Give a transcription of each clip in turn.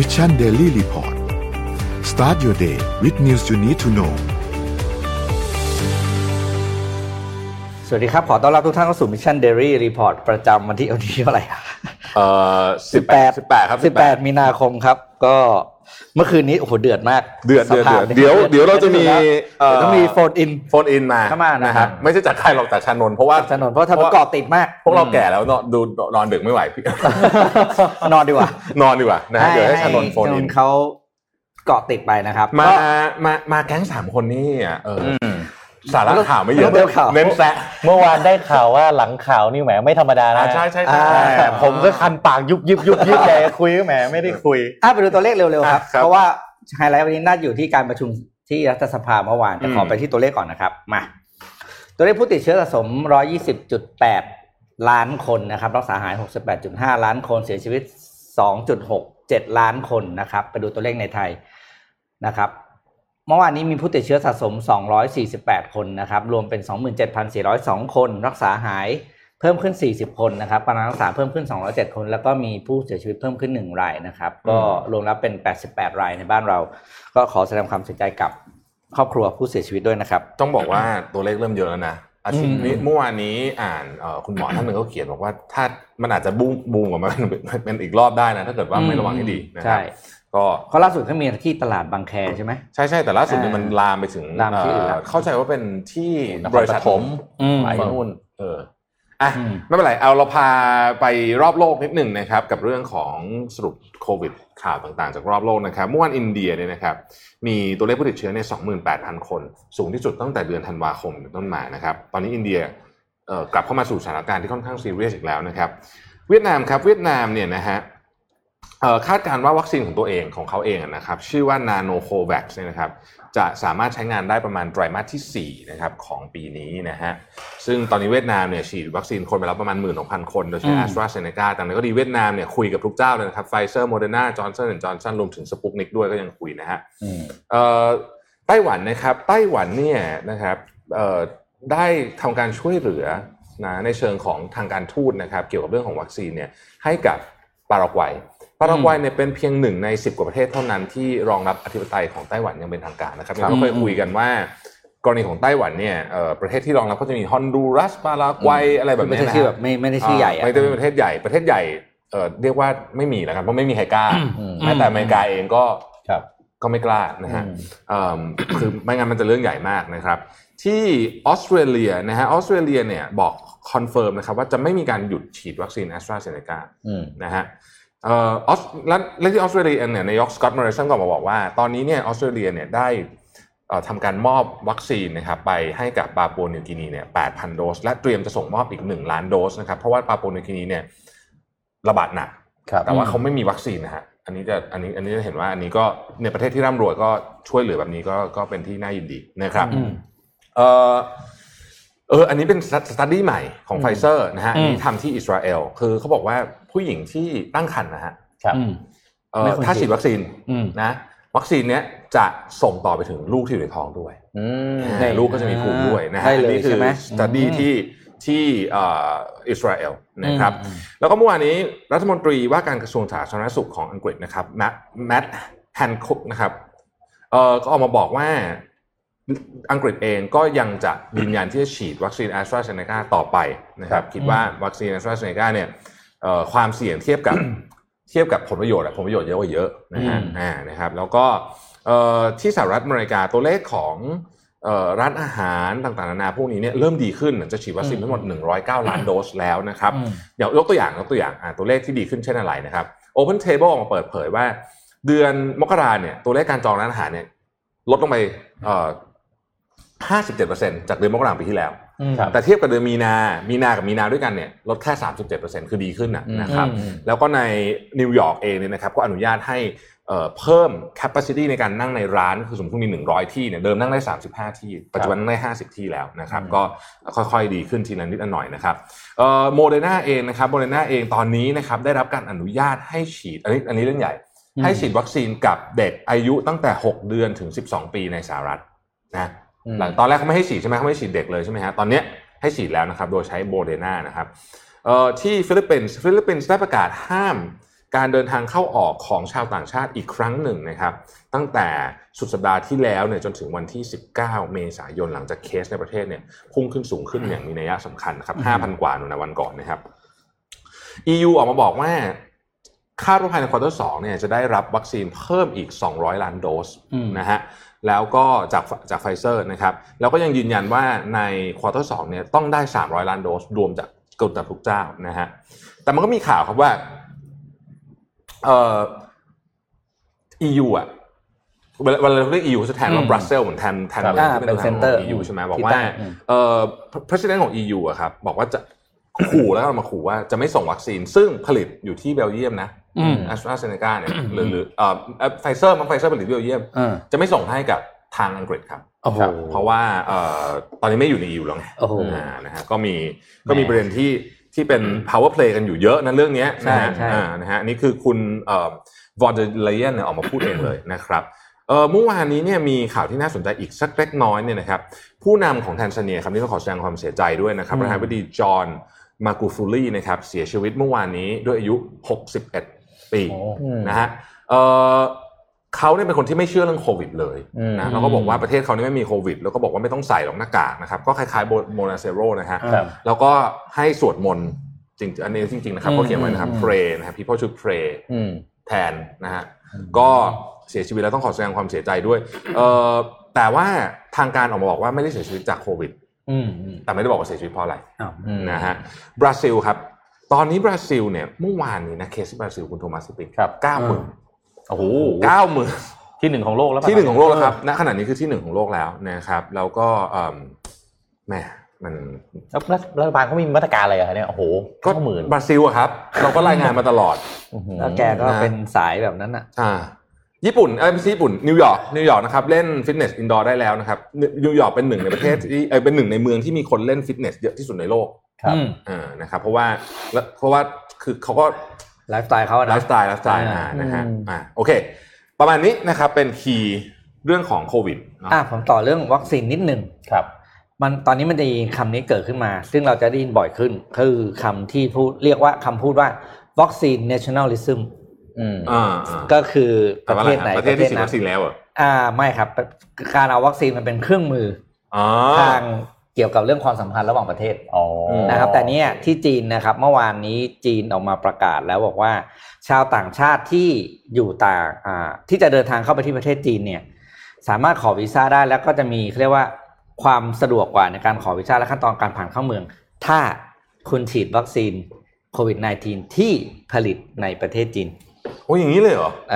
Mission Daily Report start your day with news you need to know สวัสดีครับ ขอต้อนรับทุกท่านเข้าสู่ Mission Daily Report ประจำวันที่วันที่เท่าไหร่อะ เอ่อสิบแปดสิบแปดครับสิบแปดมีนาคมครับ ก็เมื่อคืนนี้โอ้โหเดือดมาก เดือดเดือดสภาพเดือดเดี๋ยวเดี๋ยวเราจะมีเดี๋ยวต้องมี phone in phone in มาเข้ามานะนะครับไม่ใช่จากใครหรอกจากชานนท์เพราะว่าถนนเพราะถนนเกาะติดมาก พวกเราแก่แล้วเนอะดูนอนดึกไม่ไหวพี่นอนดีกว่านอนดีกว่านะฮะเดี๋ยวให้ชานนท์โฟนอินเขาเกาะติดไปนะครับ มาก็มามาแก๊งสามคนนี่อะเออออืม สาระข่าวไม่เยอะเรื่องข่าวเน้นแซะเมื่อวานได้ข่าวว่าหลังข่าวนี่แหมไม่ธรรมดานะอ่าใช่ใช่ใช่อ่าแหมผมก็คันปากยุบยิบยุบยิบแต่คุยก็แหมไม่ได้คุยอะไปดูตัวเลขเร็วๆครับอะครับ เพราะว่าไฮไลท์วันนี้น่าอยู่ที่การประชุมที่รัฐสภาเมื่อวานแต่ขออืมไปที่ตัวเลขก่อนนะครับมาตัวเลขผู้ติดเชื้อสะสม 120.8 ล้านคนนะครับรักษาหาย 68.5 ล้านคนเสียชีวิต 2.67 ล้านคนนะครับ ไปดูตัวเลขในไทยนะครับ เมื่อวานนี้มีผู้ติดเชื้อสะสม 248 คนนะครับ รวมเป็น 27,402 คน รักษาหายเพิ่มขึ้น 40 คนนะครับกำลังรักษาเพิ่มขึ้น 207 คน แล้วก็มีผู้เสียชีวิตเพิ่มขึ้น 1 รายนะครับ ก็รวมแล้วเป็น 88 รายในบ้านเรา ก็ขอแสดงความเสียใจกับครอบครัวผู้เสียชีวิตด้วยนะครับ ต้องบอกว่าตัวเลขเริ่มเยอะแล้วนะอาทิตย์นี้อืมเมื่อวานนี้อ่านเอ่อคุณหมอท่านหนึ่งเขาเขียนบอกว่าถ้ามันอาจจะบูมบูมกว่ามันเป็นเป็นอีกรอบได้นะถ้าเกิดว่าไม่ระวังให้ดีนะครัใช่บ ก็เขาล่าสุดเขามีที่ตลาดบางแคใช่ไหมใช่ใช่แต่ล่าสุดเนี่ยอ่ามัมันลามไปถึงลามที่อื่นแล้วเเข้าใจว่าเป็นที่นครบริษัทปฐมอืมไปนู่นเอออะอืมไม่เป็นไรเอาเราพาไปรอบโลกนิดหนึ่งนะครับ กับเรื่องของสรุปโควิดข่าวต่างๆ จากรอบโลกนะครับเมื่อวานอินเดียเนี่ยนะครับ มีตัวเลขผู้ติดเชื้อใน 28,000 คน สูงที่สุดตั้งแต่เดือนธันวาคมเป็นต้นมานะครับ ตอนนี้อินเดียเอ่อกลับเข้ามาสู่สถานการณ์ที่ค่อนข้างซีเรียสอีกแล้วนะครับ เวียดนามครับเวียดนามเนี่ยนะฮะเอ่อ คาดการณ์ว่าวัคซีนของตัวเองของเขาเองนะครับชื่อว่า Nano Covax เนี่ยนะครับจะสามารถใช้งานได้ประมาณไตรมาสที่4นะครับของปีนี้นะฮะซึ่งตอนนี้เวียดนามเนี่ยฉีดวัคซีนคนไปแล้วประมาณ 16000 คนโดยใช้อืมแอสตราเซเนกาแต่นั้นก็ดีเวียดนามเนี่ยคุยกับทุกเจ้าเลยนะครับไฟเซอร์โมเดอร์นาจอร์นสันจอร์นสันรวมถึงสปุกนิกด้วยก็ยังคุยนะฮะอืมเอ่อไต้หวันนะครับไต้หวันเนี่ยนะครับเอ่อได้ทำการช่วยเหลือนะในเชิงของทางการทูตนะครับเกี่ยวกับเรื่องของวัคซีนเนี่ยให้กับปารากวัย ปารากวัยเนี่ยเป็นเพียงหนึ่งใน 10 กว่าประเทศเท่านั้นที่รองรับอธิปไตยของไต้หวันยังเป็นทางการนะครับครับเราเคยคุยกันว่ากรณีของไต้หวันเนี่ยเอ่อประเทศที่รองรับก็จะมีฮอนดูรัสปารากวัยอะไรแบบไม่เนี้ยใช่นะชื่อฮะแบบไม่ไม่ได้ชื่อใหญ่อะไม่ได้เป็นประเทศใหญ่ประเทศใหญ่เอ่อเรียกว่าไม่มีแล้วกันเพราะไม่มีใครกล้าอืมแม้แต่อเมริกาเองก็ครับก็ไม่กล้านะฮะอืมเอิ่มคือไม่งั้นมันจะเรื่องใหญ่มากนะครับ ที่ออสเตรเลียนะฮะออสเตรเลียเนี่ยบอก confirm นะครับว่าจะไม่มีการหยุดฉีดวัคซีนแอสตราเซเนกาอืมนะฮะเอ่อออสและและที่ออสเตรเลียเองเนี่ยนายกสกอตต์มอริสันก็ออกมาบอกว่า ตอนนี้เนี่ยออสเตรเลียเนี่ยได้เอ่อทำการมอบวัคซีนนะครับไปให้กับปาปัวนิวกินีเนี่ย8,000 โดส และเตรียมจะส่งมอบอีก 1 ล้านโดสนะครับเพราะว่าปาปัวนิวกินีเนี่ยระบาดหนักครับแต่ว่าเขาไม่มีวัคซีนนะฮะอันนี้จะอันนี้อันนี้จะเห็นว่าอันนี้ก็ในประเทศที่ร่ำรวยก็ช่วยเหลือแบบนี้ก็ก็เป็นที่น่ายินดีนะครับอืมเออเอออันนี้เป็น study ใหม่ของอืมไฟเซอร์นะฮะอันนี้อืมทำที่อิสราเอลคือเขาบอกว่า ผู้หญิงที่ตั้งครรภ์นะฮะครับอืมเอ่อไม่ควรถ้าฉีฉีดวัคซีนอืมนะวัคซีนเนี้ยจะส่งต่อไปถึงลูกที่อยู่ในท้องด้วยอืมอ่าลูกก็จะมีภูมิด้วยนะฮะได้เลยอันนี้คืใช่อไหม study อืมที่ที่เอ่ออิสราเอลนะครับอืมแล้วก็เมื่อวานนี้รัฐมนตรีว่าการกระทรวงสาธารณสุขของอังกฤษนะครับแมทแมทแฮนค็อกนะครับเอ่อก็ออกมาบอกว่าอังกฤษเองก็ยังจะยืนยันที่จะฉีดวัคซีนแอสตราเซเนกาต่อไปนะครับ คิดว่าวัคซีนแอสตราเซเนกาเนี่ยเอ่อ ความเสี่ยงเทียบกับเทียบกับผลประโยชน์อะผลประโยชน์เยอะกว่าเยอะนะฮะอืมอ่านะครับ แล้วก็เอ่อที่สหรัฐอเมริกาตัวเลขของเอ่อร้านอาหารต่างๆนานาพวกนี้เนี่ยเริ่มดีขึ้นจะฉีดวัคซีนทั้งหมด 109 ล้านโดสแล้วนะครับอืมเดี๋ยวยกตัวอย่างยกตัวอย่างอ่าตัวเลขที่ดีขึ้นเช่นอะไรนะครับ Open Table ออกมาเปิดเผยว่า เดือนมกราเนี่ยตัวเลขการจองร้านอาหารเนี่ยลดลงไปเอ่อ 57%จากเดือนมกราปีที่แล้วอืมครับแต่เทียบกับเดือนมีนา มีนากับมีนาด้วยกันเนี่ยลดแค่ 37%คือดีขึ้นนะอืมนะครับอืมแล้วก็ในนิวยอร์กเองเนี่ยนะครับก็อนุญาตให้เอ่อเพิ่ม capacity ในการนั่งในร้านคือสมมติมี 100 ที่เนี่ยเดิมนั่งได้ 35 ที่ ปัจจุบันนั่งได้ 50 ที่แล้วนะครับก็ค่อยๆดีขึ้นทีละนิดละหน่อยนะครับเอ่อโมเดอร์นาเองนะครับโมเดอร์นาเองตอนนี้นะครับได้รับการอนุญาตให้ฉีดอันนี้อันนี้เรื่องใหญ่อืมให้ฉีดวัคซีนกับเด็กอายุตั้งแต่ 6 เดือนถึง 12 ปีในสหรัฐนะอืม หลังตอนแรกเขาไม่ให้ฉีดใช่ไหมเขาไม่ให้ฉีดเด็กเลยใช่ไหมฮะตอนเนี้ยให้ฉีดแล้วนะครับ โดยใช้โมเดอร์นานะครับเอ่อที่ฟิลิปปินส์ฟิลิปปินส์ได้ประกาศห้ามการเดินทางเข้าออกของชาวต่างชาติอีกครั้งหนึ่งนะครับ ตั้งแต่สุดสัปดาห์ที่แล้วเนี่ยจนถึงวันที่ 19 เมษายนหลังจากเคสในประเทศเนี่ยพุ่งขึ้นสูงขึ้นอย่างมีนัยสำคัญนะครับ 5,000 กว่าในวันก่อนนะครับ EU ออกมาบอกว่าคาดว่าภายใน quarter สองเนี่ยจะได้รับวัคซีนเพิ่มอีก 200 ล้านโดสอืมนะฮะ แล้วก็จากจากไฟเซอร์นะครับแล้วก็ยังยืนยันว่าใน quarter สองเนี่ยต้องได้ 300 ล้านโดสรวมจากกลุ่มจากทุกเจ้านะฮะแต่มันก็มีข่าวครับว่าเอ่อ EU อะเวลาเวลาเราเรียก EU จะแทนว่าอืมบรัสเซลส์เหมือนแทนแทนครับเมืองที่อ่าเป็นตัวแทนเป็น center ของ EU ใช่ไหมบอกที่ว่าตั้งอืมเอ่อ president ของ EU อะครับบอกว่าจะขู่แล้วก็มาขู่ว่าจะไม่ส่งวัคซีน ซึ่งผลิตอยู่ที่เบลเยียมนะอืม แอสตราเซเนกาเนี่ยหรือหรือเอ่อไฟเซอร์มันไฟเซอร์ผลิตที่เบลเยียมเออจะไม่ส่งให้กับทางอังกฤษครับโอ้โหครับเพราะว่าเอ่อตอนนี้ไม่อยู่ใน EU แล้วไงโอ้โหอ่านะฮะก็มีก็มีประเด็นที่ที่เป็น power play กันอยู่เยอะนะเรื่องเนี้ยนะฮะใช่ใช่อ่านะฮะนี่คือคุณเอ่อวอร์เดเลเยนเนี่ยออกมาพูดเองเลยนะครับเอ่อเมื่อวานนี้เนี่ยมีข่าวที่น่าสนใจอีกสักเล็กน้อยเนี่ยนะครับผู้นำของแทนซาเนียครับนี่ต้องขอแสดงความเสียใจด้วยนะครับประธานาธิบดีจอห์นมากูฟูลี่นะครับเสียชีวิตเมื่อวานนี้ด้วยอายุ 61 ปีโอ้นะฮะเอ่อเขาเนี่ยเป็นคนที่ไม่เชื่อเรื่องโควิดเลยอืมนะแล้วก็บอกว่าประเทศเขาเนี่ยไม่มีโควิด แล้วก็บอกว่าไม่ต้องใส่หรอกหน้ากากนะครับก็คล้ายๆโบลโซนาโรนะฮะครับแล้วก็ให้สวดมนต์จริงอันนี้จริงๆนะครับอืมเขาเขียนไว้นะครับอืม pray นะครับ people should pray อืมแทนนะฮะก็เสียชีวิตแล้วต้องขอแสดงความเสียใจด้วยเอ่อแต่ว่าทางการออกมาบอกว่าไม่ได้เสียชีวิตจากโควิดอืมอืมแต่ไม่ได้บอกว่าเสียชีวิตเพราะอะไรอ้าวอืมนะฮะบราซิลครับ ตอนนี้บราซิลเนี่ยเมื่อวานนี้นะเคสที่บราซิลคุณโทมัสติกครับเก้าหมื่นโอ้โหเก้าหมื่นที่หนึ่งของโลกแล้วปะที่หนึ่งของโลกแล้วครับณขณะนี้คือที่หนึ่งของโลกแล้วนะครับ แล้วก็เอิ่มแหมมันแล้วรัฐบาลเขามีมาตรการอะไรอะเนี่ยโอ้โหก็เก้าหมื่นบราซิลอะครับ เราก็รายงานมาตลอดอื้อหือแล้วแกก็นะเป็นสายแบบนั้นอะอ่า ญี่ปุ่นเอ้ยไม่ใช่ญี่ปุ่นนิวยอร์กนิวยอร์กนะครับเล่นฟิตเนส indoor ได้แล้วนะครับนินิวยอร์กเป็นหนึ่งในประเทศที่เอ้ยเป็นหนึ่งในเมืองที่มีคนเล่นฟิตเนสเยอะที่สุดในโลกครับอืมอ่านะครับเพราะว่าแล้วเพราะว่าคือเขาก็ไลฟ์สไตล์เขาอะไลนะฟ์สไตล์ไลฟ์สไตล์อ่าอ่านะฮะอืมอ่าโอเค ประมาณนี้นะครับเป็น key เรื่องของโควิดเนาะอะผมต่อเรื่องวัคซีนนิดหนึ่งครับ มันตอนนี้มันจะมีคำนี้เกิดขึ้นมา ซึ่งเราจะได้ยินบ่อยขึ้น คือคำที่พูดเรียกว่าคำพูดว่าวัคซีน nationalism อืมอ่าอ่าก็คือปแต่ระว่าเทอะไรศไหนประเทศที่ฉีดนั้วัคซีนแล้วเหรออ่าไม่ครับ การเอาวัคซีนมันเป็นเครื่องมืออ๋อทางเกี่ยวกับเรื่องความสัมพันธ์ระหว่างประเทศอ๋อนะครับ แต่เนี่ยที่จีนนะครับ เมื่อวานนี้จีนออกมาประกาศแล้วบอกว่า ชาวต่างชาติที่อยู่ต่างอ่าที่จะเดินทางเข้าไปที่ประเทศจีนเนี่ย สามารถขอวีซ่าได้แล้วก็จะมีเขาเรียกว่าความสะดวกกว่าในการขอวีซ่าและขั้นตอนการผ่านเข้าเมือง ถ้าคุณฉีดวัคซีนโควิด -19 ที่ผลิตในประเทศจีน โอ้ยอย่างนี้เลยเหรอเอ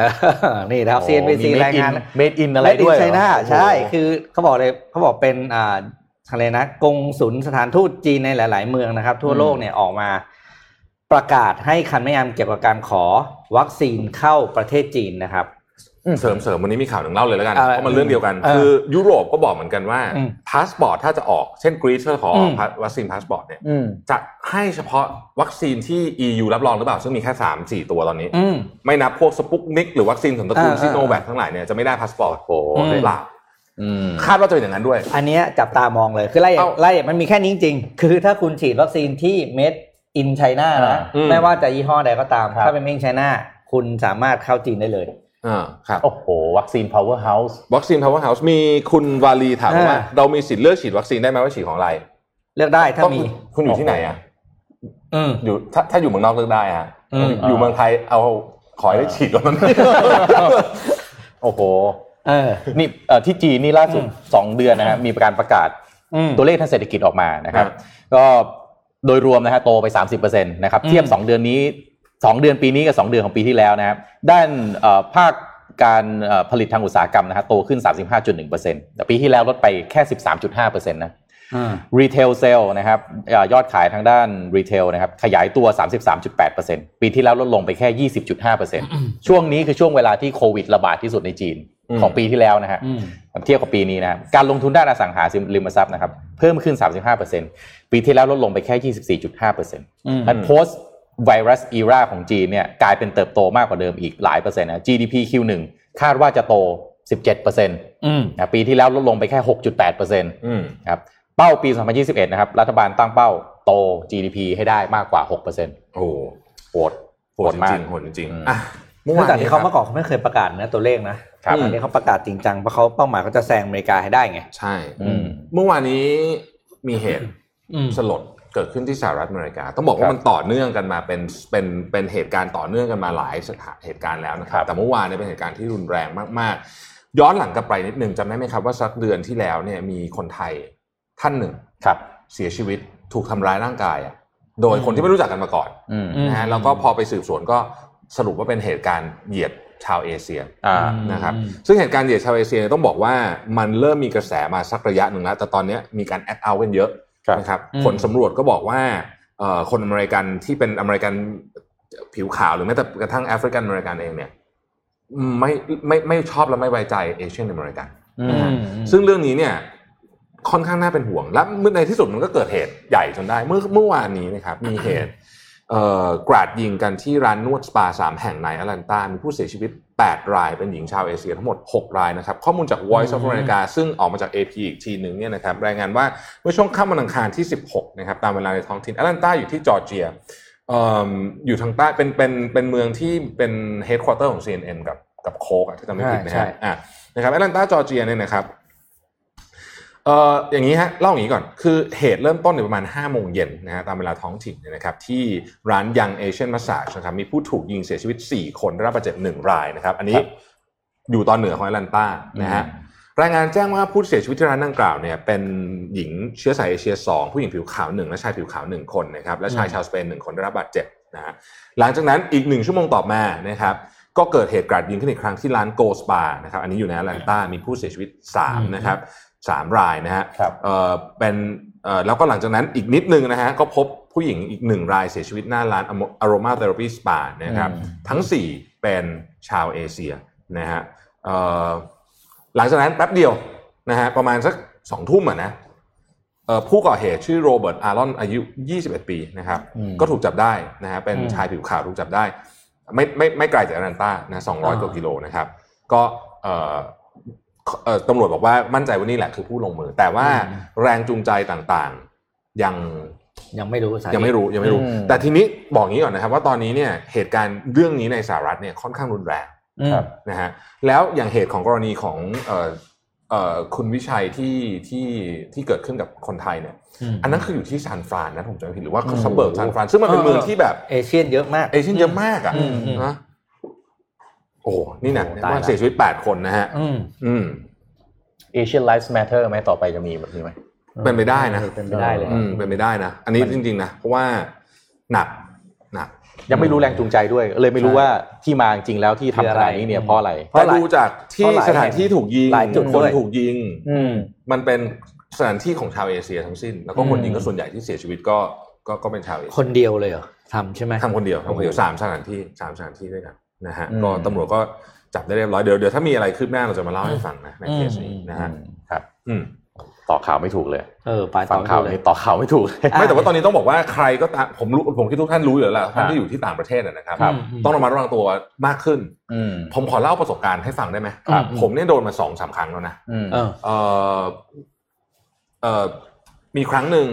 อนี่นะครับ CNBC รายงานเมดอินอะไรด้วยใช่เหรอน่าโอ้โหใช่ คือเขาบอกเลยเขาบอกเป็นอ่าอะไรนะกงศุลสถานทูตจีนในหลาย ๆ เมืองนะครับ ทั่วโลกเนี่ยออกมาประกาศให้คำแนะนำเกี่ยวกับการขอวัคซีนเข้าประเทศจีนนะครับ เสริมเสริมวันนี้มีข่าวหนึ่งเล่าเลยแล้วกันอะไรเพราะมันเรื่องเดียวกันเออคือยุโรปก็บอกเหมือนกันว่าอืมพาสปอร์ตถ้าจะออกเช่นกรีซเพื่อขออมวัคซีนพาสปอร์ตเนี่ยอืมจะให้เฉพาะวัคซีนที่ EU รับรองหรือเปล่า ซึ่งมีแค่สามสี่ตัวตอนนี้อืมไม่นับพวกสปุตนิกหรือวัคซีนของตระกูลเออซิโนแวคทั้งหลายเนี่ยจะไม่ได้พาสปอร์ตโอ้โหอืมหรือเปล่าอืมคาดว่าจะเป็นอย่างนั้นด้วย อันเนี้ยจับตามองเลยคือไล่เอ้าไล่มันมีแค่นี้จริงๆคือถ้าคุณฉีดวัคซีนที่เม็ดอินไชน่านะอืมไม่ว่าจะยี่ห้อใดก็ตามครับถ้าเป็นเม็ดอินไชน่าคุณสามารถเข้าจีนได้เลย อ่าครับโอ้โห วัคซีน power house วัคซีน power house มีคุณวาลีถามว่าอ่าเรามีสิทธิ์เลือกฉีดวัคซีนได้ไหมว่าฉีดของอะไร เลือกได้ถ้าต้องมีคุณอยู่ที่ไหนอะอืมอยู่ถ้าถ้าอยู่เมืองนอกเลือกได้ฮะอืมอยู่เเมืองไทยเอาขอให้ได้ฉีดก่อนโอ้โหเออนี่เอ่อที่จีนนี่ล่าสุดอืมสองเดือนนะฮะมีการประกาศอืมตัวเลขทางเศรษฐกิจออกมานะครับครับก็โดยรวมนะฮะโตไป 30%นะครับอืมเทียบ 2 เดือนนี้ 2 เดือนปีนี้กับ 2 เดือนของปีที่แล้วนะครับด้านเอ่อภาคการเอ่อผลิตทางอุตสาหกรรมนะฮะโตขึ้น 35.1%แต่ปีที่แล้วลดไปแค่ 13.5%นะอ่า retail sales นะครับเอ่อยอดขายทางด้าน retail นะครับขยายตัว 33.8%ปีที่แล้วลดลงไปแค่ 20.5%ช่วงนี้คือช่วงเวลาที่โควิดระบาดที่สุดในจีนอืมของปีที่แล้วนะฮะอืมเทียบกับปีนี้นะครับการลงทุนด้านอสังหาริมทรัพย์นะครับเพิ่มขึ้น 35%ปีที่แล้วลดลงไปแค่ 24.5%อื มและ post virus era ของจีนเนี่ยกลายเป็นเติบโตมากกว่าเดิมอีกหลายเปอร์เซ็นต์นะ GDP Q1 คาดว่าจะโต 17%นะอืมปีที่แล้วลดลงไปแค่ 6.8%อืมครับเป้าปี 2021 นะครับ รัฐบาลตั้งเป้าโต GDP ให้ได้มากกว่า 6%โอ้โหโหดโหดจโหดมากริงๆโหดจริงอืมๆอะเมื่อเมื่อวานจากนี้ที่คเขารับเมื่อก่อนเขาไม่เคยประกาศนะตัวเลขนะครับอันนี้เขาประกาศจริงจังเพราะเขาเป้าหมายเขาจะแซงอเมริกาให้ได้ไง ใช่อืมเมื่อวานนี้มีเหตุอืมสลด เกิดขึ้นที่สหรัฐอเมริกา ต้องบอกคว่ารับมันต่อเนื่องกันมาเป็นเป็นเป็นเหตุการณ์ต่อเนื่องกันมาหลายสถานเหตุการณ์แล้วนะครัครับบแต่เมื่อวานเนี่ยเป็นเหตุการณ์ที่รุนแรงมากๆ ย้อนหลังกลับไปนิดนึงจำได้ไหมครับว่าสักเดือนที่แล้วเนี่ยมีคนไทยท่านหนึ่งครับ เสียชีวิตถูกทำร้ายร่างกายอะโดยคนที่ไม่รู้จักกันมาก่อนอืมนะฮะแล้วก็พอไปสืบสวนก็สรุปว่าเป็นเหตุการณ์เหยียดชาวเอเชียอ่านะครับอืมซึ่งเหตุการณ์เหยียดชาวเอเชียเนี่ยต้องบอกว่ามันเริ่มมีกระแสมาสักระยะหนึ่งแล้วแต่ตอนเนี้ยมีการแอดเอากันเยอะครับ นะครับอืมผลสำรวจก็บอกว่าเอ่อคนอเมริกันที่เป็นอเมริกันผิวขาวหรือแม้แต่กระทั่ง African American เองเนี่ยไม่ไม่ไม่ชอบและไม่ไว้ใจ Asian American อือืมมซึ่งเรื่องนี้เนี่ยค่อนข้างน่าเป็นห่วง และเมื่อในที่สุดมันก็เกิดเหตุใหญ่จนได้ เมื่อเมื่อวานนี้นะครับมีเหตุเอ่อกราดยิงกันที่ร้านนวดสปาสามแห่งในแอตแลนตามีผู้เสียชีวิต 8 ราย เป็นหญิงชาวเอเชียทั้งหมด 6 รายนะครับ ข้อมูลจาก Voice of America ซึ่งออกมาจาก AP อีกทีหนึ่งเนี่ยนะครับรายงานว่าเมื่อช่วงค่ำวันอังคารที่ 16นะครับตามเวลาในท้องถิ่นแอตแลนตาอยู่ที่จอร์เจียเอ่ออยู่ทางใต้เป็นเป็นเป็นเมืองที่เป็นเฮดค q u เตอร์ของ CNN กับกับโค้กอะที่จำไม่ผิดนะใช่ฮะอะนะครับแอตแลนตาจอร์เจียเนี่ยนะครับ เอ่ออย่างนี้ฮะเล่าอย่างนี้ก่อนคือเหตุเริ่มต้นในประมาณ5โมงเย็นนะฮะตามเวลาท้องถิ่นเนี่ยนะครับที่ร้านยังเอเชียนมาส g e นะครับมีผู้ถูกยิงเสียชีวิต 4 คนได้รับบาดเจ็บ1รายนะครับ อันนี้ครับอยู่ตอนเหนือของแอตแลนตานะฮะรายงานแจ้งว่าผู้เสียชีวิตที่ร้านดังกล่าวเนี่ยเป็นหญิงเชื้อสายเอเชีย 2 ผู้หญิงผิวขาว1และชายผิวขาว1คนนะครับและชายชาวสเปน1คนได้รับบาดเจ็บนะฮะหลังจากนั้นอีก1ชั่วโมงต่อมานะครับก็เกิดเหตุกราดยิงขึ้นอีกครั้งที่ร้าน Gold Spa นะครับอันนี้อยู่ในแอตแลนตามีผู้เสียชีวิต3นะครับ สามรายนะฮะครับเอ่อเป็นเอ่อแล้วก็หลังจากนั้นอีกนิดนึงนะฮะก็พบผู้หญิงอีกหนึ่งรายเสียชีวิตหน้าร้าน Aroma Therapy Spa นะครับอืมทั้ง 4 เป็นชาวเอเชียนะฮะเอ่อหลังจากนั้นแป๊บเดียวนะฮะประมาณสักสองทุ่มอะนะเอ่อผู้ก่อเหตุชื่อโรเบิร์ตอารอนอายุ 21 ปีนะครับอืมก็ถูกจับได้นะฮะเป็นอืมชายผิวขาวถูกจับได้ ไม่ไม่ไม่ไกลจากแอตแลนตานะ200อ่ากว่ากิโลนะครับ ก็เอ่อเอ่อ ตำรวจบอกว่ามั่นใจว่านี่แหละคือผู้ลงมือ แต่ว่าแรงจูงใจต่างๆ ยังยังไม่รู้สาเหตุยังไม่รู้ยังไม่รู้อืมแต่ทีนี้บอกงี้ก่อนนะครับ ว่าตอนนี้เนี่ยเหตุการณ์เรื่องนี้ในสหรัฐเนี่ยค่อนข้างรุนแรงอืมครับนะฮะแล้วอย่างเหตุของกรณีของเอ่อเอ่อคุณวิชัยที่ที่ที่เกิดขึ้นกับคนไทยเนี่ยมอันนั้นคืออยู่ที่ซานฟรานนะผมจำไม่ผิดหรือว่าอืม suburb ซานฟรานซึ่งมันเป็นเออเมืองที่แบบ Asian เยอะมาก Asian เยอะมากอะอืมอืมนะ โอ้นี่หนักโอ้นะตายละว่าเสียชีวิต8คนนะฮะ อืมอืม Asian Lives Matter ไหมต่อไปจะมีแบบนี้ไหมเป็นไปได้นะเป็นไปได้เลยอืมเป็นไปได้นะอันนี้จริง ๆ นะ เพราะว่าหนักหนักยังไม่รู้แรงจูงใจด้วย เลยไม่รู้ใช่ว่าที่มาจริงแล้วที่ทำขนาดนี้เนี่ยเพราะอะไรเพราะแต่หลายดูจากที่เพราะหลายสถานที่ถูกยิงหลายจุดคนด้วยถูกยิงอืมมันเป็นสถานที่ของชาวเอเชียทั้งสิ้น แล้วก็คนยิงก็ส่วนใหญ่ที่เสียชีวิตก็ก็ก็เป็นชาวเอเชียคนเดียวเลยเหรอทำใช่ไหมทำคนเดียวทำคนเดียวสามสถานที่สามสถานที่ด้วยกัน นะฮะอืมก็ตำรวจก็จับได้เรียบร้อยเดี๋ยวเดี๋ยวถ้ามีอะไรคืบหน้าเราจะมาเล่าให้ฟังนะในเคสนี้นะฮะครับอืมต่อข่าวไม่ถูกเลยเออไปฟัต่องข่าวเลยนี้ต่อข่าวไม่ถูกเลยอะไม่แต่ว่าตอนนี้ต้องบอกว่าใครก็ตามผมรู้ผมคิดทุกท่านรู้อยู่แล้วแหละท่านครับที่อยู่ที่ต่างประเทศนะนะครับครับ ต้องระมัดระวังตัวมากขึ้นอืมผมขอเล่าประสบการณ์ให้ฟังได้ไหมครับผมเนี่ยโดนมาสองสามครั้งแล้วนะอืมเออเออเออมีครั้งหนึ่ง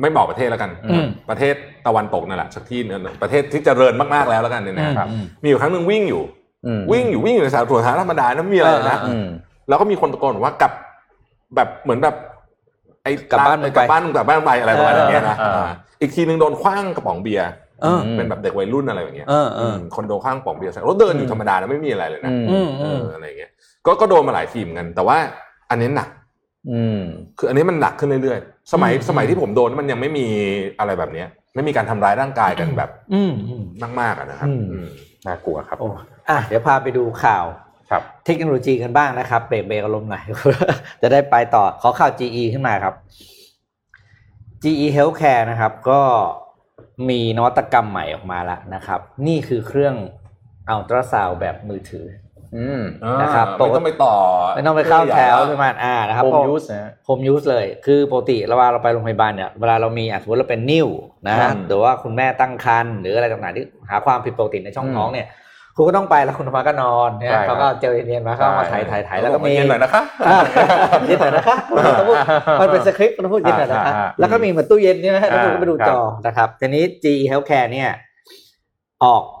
ไม่บอกประเทศแล้วกันอืมประเทศ ตะวันตกนั่นแหละสักที่หนึงประเทศที่เจริญมากๆแล้วแล้วกันเนี่ยนะครับอืมมีอยู่ครั้งหนึ่งวิ่งอยู่อืมวิ่งอยู่วิ่งอยู่ในสาธารณะธรรมดานะไม่มีอะไรเลยนะเอออืมแล้วก็มีคนตะโกนบอกว่ากลับแบบเหมือนแบบไอ้กลับบ้านมึงไปกลับบ้านมึงกลับบ้านมึงไปอะไรประมาณอย่างเงี้ยนะเออเอออ่าอีกทีนึงโดนคว้างกระป๋องเบียร์เออเป็นแบบเด็กวัยรุ่นอะไรอย่างเงี้ยเออเออมคนโดนคว้างกระป๋องเบียร์ใส่รถเดินอยู่ธรรมดานะไม่มีอะไรเลยนะอืมอืมเออืมออะไรเงี้ยก็ก็โดนมาหลายทีเหมือนกัน แต่ว่าอันนี้หนักอืมคืออันนี้มันหนักขึ้นเรื่อยๆ สมัยอืมสมัยที่ผมโดนมันยังไม่มีอะไรแบบเนี้ย ไม่มีการทำร้ายร่างกายกันแบบอืมอืมมากๆอะนะครับอืมอืมน่ากลัวครับโอ้อะเดี๋ยวพาไปดูข่าวครับเทคโนโลยีกันบ้างนะครับเบรกเบรกอารมณ์หน่อยจะได้ไปต่อขอข่าว GE ขึ้นมาครับ GE Healthcare นะครับ ก็มีนวัตกรรมใหม่ออกมาแล้วนะครับ นี่คือเครื่องอัลตราซาวแบบมือถือ อืมนะครับไม่ต้องไปต่อไม่ต้องไปเข้าแถวใช่ไหมอ่านะครับโฮมเพราะยูสนะโฮมยูสเลย คือปกติเวลาเราไปโรงพยาบาลเนี่ยเวลาเรามีอะสมมติเราเป็นนิ่วนะครัฮะบหรือว่าคุณแม่ตั้งครรภ์หรืออะไรต่างๆที่หาความผิดปกติในช่องท้องเนี่ยครูก็ต้องไปแล้วคุณธรรมะก็นอนเนี่ยใช่ครับเขาก็เจอเรียนมาเขาก็มาถ่ายถ่ายถ่ายแล้วก็มีเย็นหน่อยนะคะอ่าเย็นหน่อยนะคะต้องพูดมันเป็นสคริปต์ต้องพูดเย็นหน่อยนะคะอ่าอ่าแล้วก็มีเหมือนตู้เย็นใช่ไหมแล้วคุณก็ไปดูครับจอนะครับทีนี้ GE Healthcare เนี่ยออกอ่า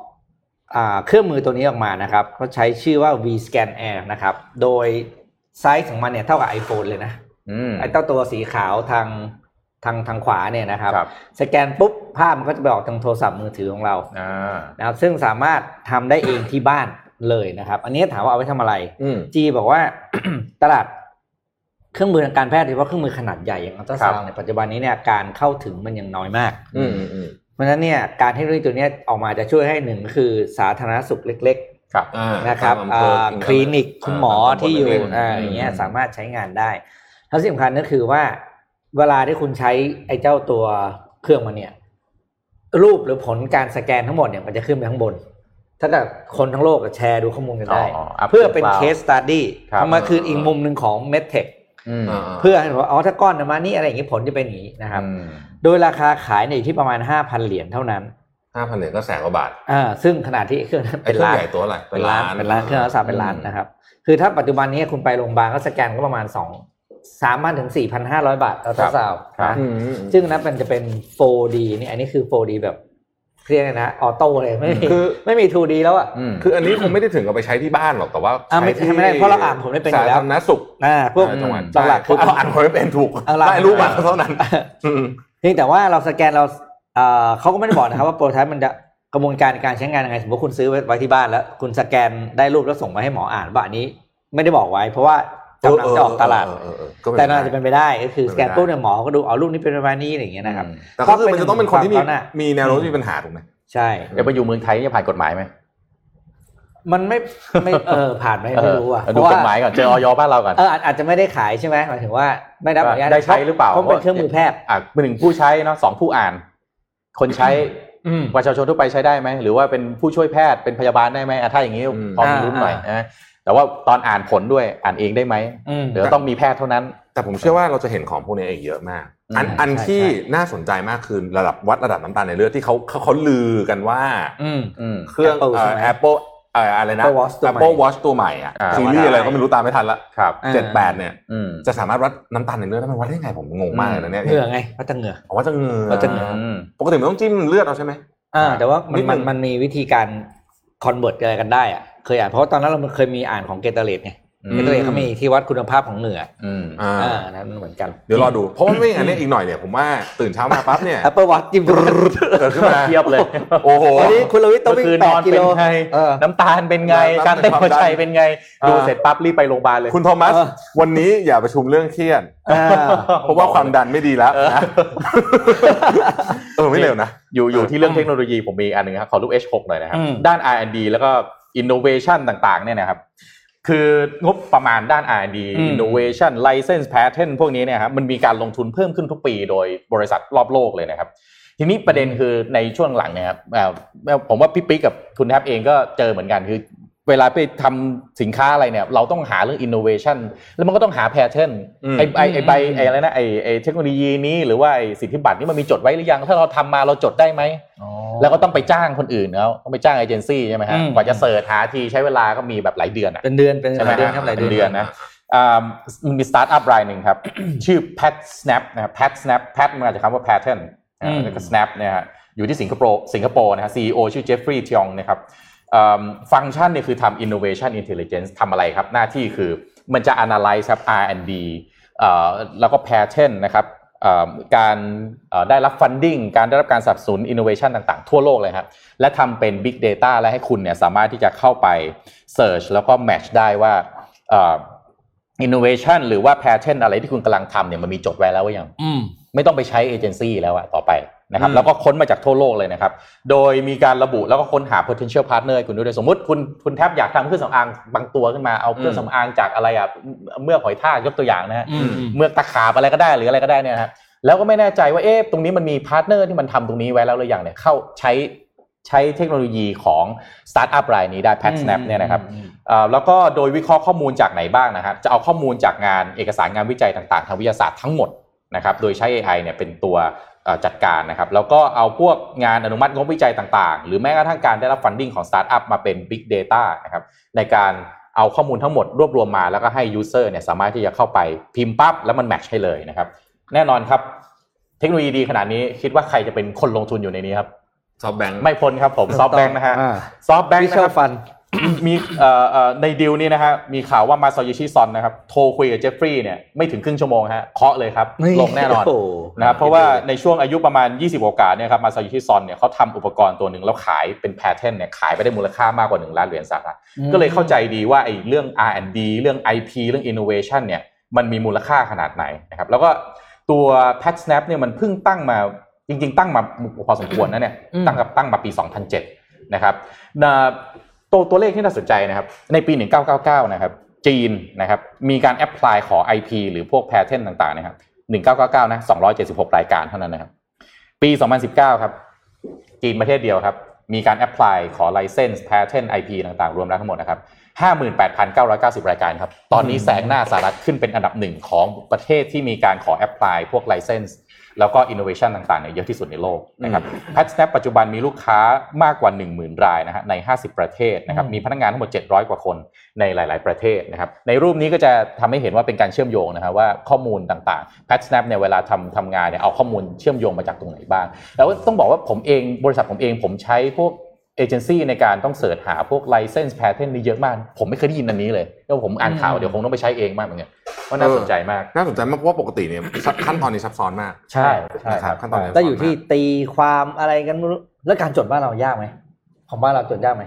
เครื่องมือตัวนี้ออกมานะครับเขาใช้ชื่อว่า V Scan Air นะครับ โดยไซส์ของมันเนี่ยเท่ากับ iPhone เลยนะอืมไอ้เจ้าตัวสีขาวทางทางทางขวาเนี่ยนะครับครับสแกนปุ๊บภาพมันก็จะไปออกทางโทรศัพท์มือถือของเราอ่านะครับซึ่งสามารถทำได้เองที่บ้านเลยนะครับ อันนี้ถามว่าเอาไว้ทำอะไรอืมจีบอกว่าตลาดเครื่องมือทางการแพทย์โดยเฉพาะเครื่องมือขนาดใหญ่อย่างอัลตราซาวน์ในยปัจจุบันนี้เนี่ยการเข้าถึงมันยังน้อยมากอืมอืมเพ ราะฉะนั้นเนี่ยการเทคโนโลยีตัวเนี้ยออกมาจะช่วยให้หนึ่งคือสาธารณสุขเล็กครับอ่าๆนะครับตามอำเภออ่าคลินิกคุณหมอที่อยู่เล็กๆอ่าอย่างเงี้ยสามารถใช้งานได้แล้วสิ่งสำคัญก็คือว่าเวลาที่คุณใช้ไอ้เจ้าตัวเครื่องมันเนี่ย รูปหรือผลการสแกนทั้งหมดเนี่ยมันจะขึ้นไปข้างบน ถ้าเกิดคนทั้งโลกแชร์ดูข้อมูลกันได้อ๋ออ๋อเพื่อเป็น Cloud case study ครับมันคืออีกมุมหนึ่งของ MedTech อืมาเพื่อให้บอกว่าอ๋อถ้าก้อนประมาณนี้อะไรอย่างนี้ผลจะเป็นอย่างนี้นะครับอืมโดยราคาขายเนี่ยอยู่ที่ประมาณ5,000เหรียญเท่านั้นห้าพันเหรียญก็แสนกว่าบาทอ่าซึ่งขนาดที่เครื่องนั้นไอ้เป็นเครื่องล้านใหญ่ตัวอะไหรเป็นล้านเป็นล้านเครื่องรักษาเป็นล้านนะครับ คือถ้าปัจจุบันนี้คุณไปโรงพยาบาลก็สแกนก็ประมาณสองสามพันถึงสี่พันห้าร้อยบาทอัลตราซาวด์ครับนะอืมซึ่งนั้นมันจะเป็น 4D นี่อันนี้คือ 4D แบบ เรียกไงนะ auto เลยไม่มีคือไม่มี 2D แล้วอะอืมคืออันนี้คงไม่ได้ถึงกับไปใช้ที่บ้านหรอกแต่ว่าอ่าไม่ใช้ที่ไม่ได้เพราะเราอ่านผมได้เป็นอยู่แล้วสาธารณสุขอ่าพวกจังหวัดหลักๆคือเอาอ่านผมไม่เป็นถูกเอาหลักได้รู้มาเท่านั้นอืมเพียงแต่ว่าเราสแกนเราเอ่อเขาก็ไม่ได้บอกนะครับว่า prototype มันจะกระบวนการในการใช้งานยังไงสมมติคุณซื้อไว้ที่บ้านแล้ว คุณสแกนได้รูปแล้วส่งมาให้หมออ่านว่าอันนี้ ไม่ได้บอกไว้ เพราะว่า กำลังจะออกตลาด แต่น่าจะเป็นไปได้ก็คือสแกนเป็นไปได้ปุ๊บเนี่ยหมอก็ดูเอารูปนี้เป็นประมาณนี้อย่างเงี้ยนะครับแต่ก็คือมันจะต้องเป็นคนที่มีมีแนวโน้มที่มีปัญหาถูกไหมใช่เดี๋ยวไปอยู่เมืองไทยจะผ่านกฎหมายไหมมันไม่ไม่เออผ่านไหมไม่รู้อะดูกฎหมายก่อนเจอออยบ้านเราก่อนเอออาจจะไม่ได้ขายใช่ไหมหมายถึงว่าไม่ได้รับอนุญาตได้ใช้หรือเปล่าเพราะเป็นเครื่องมือแพทย์อะหนึ่งผู้ใช้เนาะสองผู้อ่าน คนใช้ประชาชนทั่วไปใช้ได้ไหมหรือว่าเป็นผู้ช่วยแพทย์เป็นพยาบาลได้ไหมอะถ้าอย่างนี้พอมีรุ่นหน่อยนะ แต่ว่าตอนอ่านผลด้วยอ่านเองได้ไหมอืมเดี๋ยวต้องมีแพทย์เท่านั้น แต่ผมเชื่อว่าเราจะเห็นของพวกนี้อีกเยอะมาก อันอืมอันใช่ที่ใช่น่าสนใจมากคือระดับวัดระดับน้ำตาลในเลือดที่เขาเขาเขาลือกันว่าอืมอืมเครื่อง Apple ใช่ไหมแอปเปิลเอ่ออะไรนะ Apple Watch ตัวใหม่ Apple Watch ตัวใหม่อะอ่าซีรีส์อะไรก็ไม่รู้ตามไม่ทันละครับเจ็ดแปดเนี่ยอืมจะสามารถวัดน้ำตาลในเลือดได้มันวัดได้ไงผมงงมากเลยนะเนี่ยเหงื่อไงวัดจากเหงื่อผมว่าจะเหงื่อวัดจากเหงื่ออืมปกติมันต้องจิ้มเลือดเอาใช่ไหมอ่าแต่ว่ามันนิดนึมันงมันมีวิธีการคอนเวิร์ตอะไรกันได้อะ เคยอ่านเพราะว่าตอนนั้นเราเคยมีอ่านของเกตเตอร์เลตไงอืมเกตเตอร์เลตเขามีที่วัดคุณภาพของเหงื่ออืมอ่าอ่านั้นเหมือนกัน เดี๋ยวรอดู เพราะว่าไม่อย่างนั้นเนี่ยอีกหน่อยเนี่ยผมว่าตื่นเช้ามาปั๊บเนี่ย Apple Watch จิ้มเกิดขึ้นมาเทียบเลย โอ้โหวันนี้คุณลวิทย์ต้องเมื่อวิ่คืงนแปนดอนกิเป็โลนไงเออน้ำตาลเป็นไงน้ำตาลการเต้นหัวใจเป็นความดันเป็นไงอ่าดูเสร็จปั๊บรีบไปโรงพยาบาลเลย คุณโทมัสเออวันนี้อย่าประชุมเรื่องเครียดอ่าเพราะว่าความดันไม่ดีแล้วนะเออไม่เร็วนะ อยู่อยู่ที่เรื่องเทคโนโลยีผมมีอีกอันหนึ่งครับขอรูป H6 หน่อยนะครับอืมด้าน R&D แล้วก็ innovation ต่างๆเนี่ยนะครับคืองบประมาณด้าน R&D innovation license patent พวกนี้เนี่ยครับมันมีการลงทุนเพิ่มขึ้นทุกปีโดยบริษัทรอบโลกเลยนะครับ ทีนี้ประเด็นคือในช่วงหลังเนะครับอ่าผมว่าพี่ปิ๊กกับคุณแทบเองก็เจอเหมือนกันคือ เวลาไปทำสินค้าอะไรเนี่ย เราต้องหาเรื่อง innovation แล้วมันก็ต้องหา pattern อืมไอ้ไอ้ไอ้ใบอืมไอ้อะไรนะไอ้ไอ้เทคโนโลยีนี้หรือว่าไอ้สิทธิบัตรนี่มันมีจดไว้หรือยัง ถ้าเราทำมาเราจดได้ไหมแล้วก็ต้องไปจ้างคนอื่นแล้วต้องไปจ้างเอเจนซี่ใช่ไหมฮะอืมกว่าจะเสิร์ชหาทีใช้เวลาก็มีแบบหลายเดือนอะเป็นเดือนเป็นใช่ไหมเดือนครับหลายเป็นเดืเดืออนนนะอ่ามีสตาร์ทอัพรายหนึ่งครับ ชื่อ Pat Snap นะครับ Pat Snap Pat มาจากคำว่า pattern นะอืมแล้วก็ Snap เนี่ยฮะอยู่ที่สิงคโปร์สิงคโปร์นะฮะ CEO ชื่อ Jeffrey Tiong นะครับอืม ฟังก์ชันเนี่ยคือทำ innovation intelligence ทำอะไรครับ หน้าที่คือมันจะ analyze ครับ R&D เอ่อแล้วก็ pattern นะครับเอ่อการเอ่อได้รับ funding การได้รับการสนับสนุน innovation ต่างๆ ทั่วโลกเลยครับ และทำเป็น big data และให้คุณเนี่ยสามารถที่จะเข้าไป search แล้วก็ match ได้ว่าเอ่อ innovation หรือว่า pattern อะไรที่คุณกำลังทำเนี่ยมันมีจดไว้แล้วหรือยังอืมไม่ต้องไปใช้เอเจนซี่แล้วอะต่อไป นะครับอืมแล้วก็ค้นมาจากทั่วโลกเลยนะครับ โดยมีการระบุแล้วก็ค้นหา potential partner ให้คุณด้วยสมมติคุณคุณแทบอยากทำเครื่องสำอางบางตัวขึ้นมาเอาเครื่องสำอางจากอะไรอะเมือกหอยทากยกตัวอย่างนะฮะอืมอืมเมือกตะขาบอะไรก็ได้หรืออะไรก็ได้เนี่ยนะฮะแล้วก็ไม่แน่ใจว่าเอ๊ะตรงนี้มันมี partner ที่มันทำตรงนี้ไว้แล้วหรือยังเนี่ยเข้าใช้ใช้เทคโนโลยีของสตาร์ทอัพรายนี้ได้ PatSnap เนี่ยนะครับอืมเอ่อแล้วก็โดยวิเคราะห์ข้อมูลจากไหนบ้างนะครับจะเอาข้อมูลจากงานเอกสารงานวิจัยต่าง ๆ ทางวิทยาศาสตร์ทั้งหมดนะครับ โดยใช้ AI เนี่ยเป็นตัวเอ่อ จัดการนะครับ แล้วก็เอาพวกงานอนุมัติงบวิจัยต่างๆ หรือแม้กระทั่งการได้รับ funding ของสตาร์ทอัพมาเป็น Big Data นะครับในการเอาข้อมูลทั้งหมดรวบรวมมาแล้วก็ให้ User เนี่ยสามารถที่จะเข้าไปพิมพ์ปั๊บแล้วมัน match ให้เลยนะครับ แน่นอนครับเทคโนโลยีดีขนาดนี้คิดว่าใครจะเป็นคนลงทุนอยู่ในนี้ครับ SoftBank ไม่พ้นครับผม SoftBank นะฮะอ่า SoftBank วินะชควรับฟัน มีเอ่อเอ่อในดีลนี้นะฮะมีข่าวว่ามาซาโยชิซอนนะครับโทรคุยกับเจฟฟรีย์เนี่ยไม่ถึงครึ่งชั่วโมงฮะเคาะเลยครับ ลงแน่นอนโอ้โหนะครับเพราะว่าในช่วงอายุประมาณ 20 โอกาสเนี่ยครับมาซาโยชิซอนเนี่ยเขาทำอุปกรณ์ตัวหนึ่งแล้วขายเป็นแพทเทิร์นเนี่ยขายไปได้มูลค่ามากกว่า 1 ล้านเหรียญสหรัฐก็เลยเข้าใจดีว่าไอ้เรื่อง R&D เรื่อง IP เรื่อง innovation เนี่ยมันมีมูลค่าขนาดไหนนะครับแล้วก็ตัว Pat Snap เนี่ยมันเพิ่งตั้งมาจริง ๆ ตั้งมาพอสมควรนะเนี่ยอืมตั้งกับตั้งมาปี 2007นะครับนะ ตัวตัวเลขที่น่าสนใจนะครับ ในปี 1999 นะครับ จีนนะครับ มีการ apply ขอ IP หรือพวก patent ต่างๆนะครับ 1999 นะ 276 รายการเท่านั้นนะครับ ปี 2019 ครับ จีนประเทศเดียวครับ มีการ apply ขอ license patent IP ต่างๆ รวมแล้วทั้งหมดนะครับ 58,990 รายการครับ ตอนนี้แซงหน้าสหรัฐขึ้นเป็นอันดับหนึ่งของประเทศที่มีการขอ apply พวก license แล้วก็อินโนเวชันต่างๆเนี่ยเยอะที่สุดในโลกนะครับ PatSnap ปัจจุบันมีลูกค้ามากกว่า 10,000 รายนะฮะใน 50 ประเทศนะครับอืมมีพนักงานทั้งหมด 700 กว่าคนในหลาย ๆ ประเทศนะครับในรูปนี้ก็จะทำให้เห็นว่าเป็นการเชื่อมโยงนะครับว่าข้อมูลต่างๆ PatSnap เนี่ยเวลาทำทำงานเนี่ยเอาข้อมูลเชื่อมโยงมาจากตรงไหนบ้าง แล้วต้องบอกว่าผมเองบริษัทผมเองผมใช้พวก เอเจนซี่ในการต้องเสิร์ชหาพวก license pattern นี่เยอะมาก ผมไม่เคยได้ยินอันนี้เลยแล้วผมอ่านข่าวเดี๋ยวคงต้องไปใช้เองมากเหมือนกันว่าน่าสนใจมากน่าสนใจมากเพราะว่าปกติเนี่ยซับขั้นตอนนี้ซับซ้อนมาก ใช่ใช่นะคครัรับบขั้นตอนนี้ซับก็ซ้นอยู่ที่มากตีความอะไรกันไม่รู้แล้วการจดบ้านเรายากไหมของบ้านเราจดยากไหม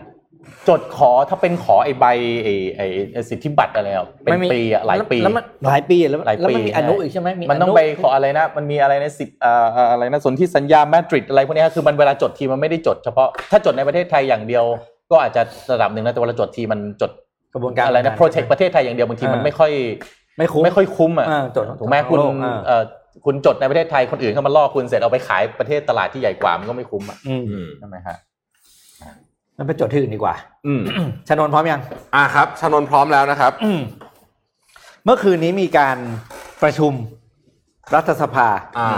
จดขอถ้าเป็นขอไอ้ใบไอ้ไอ้ไอ้สิทธิบัตรอะไรอะเป็นปีอะหลายปีแล้วมันหลายปีแล้วหลายปีแล้วมันมีใช่อนุอีกใช่ไหมมันต้องไปขออะไรนะ มันมีอะไรนะสิบเอ่อเอ่ออะไรนะสนธิสัญญามาดริดอะไรพวกเนี้ยคือมันเวลาจดทีมันไม่ได้จดเฉพาะถ้าจดในประเทศไทยอย่างเดียว ก็อาจจะระดับหนึ่งนะแต่เวลาจดทีมันจดกระบวนการอะไรนะโปรเทคประเทศไทยอย่างเดียวบางทีมันอ่าไม่ค่อยไม่คุ้มไม่ค่อยคุ้มอะอ่าจดถูกไหมทั้งคุณโลกอ่าเอ่อคุณจดในประเทศไทยคนอื่นเข้ามาล่อคุณเสร็จเอาไปขายประเทศตลาดที่ใหญ่กว่ามันก็ไม่คุ้มอะอืมอืมใช่ไหมฮะ มันไปจดที่อื่นดีกว่า อืมชนนพร้อมยัง อ่าครับชานนท์พร้อมแล้วนะครับเมื่อคืนนี้มีการประชุมรัฐสภา อ่า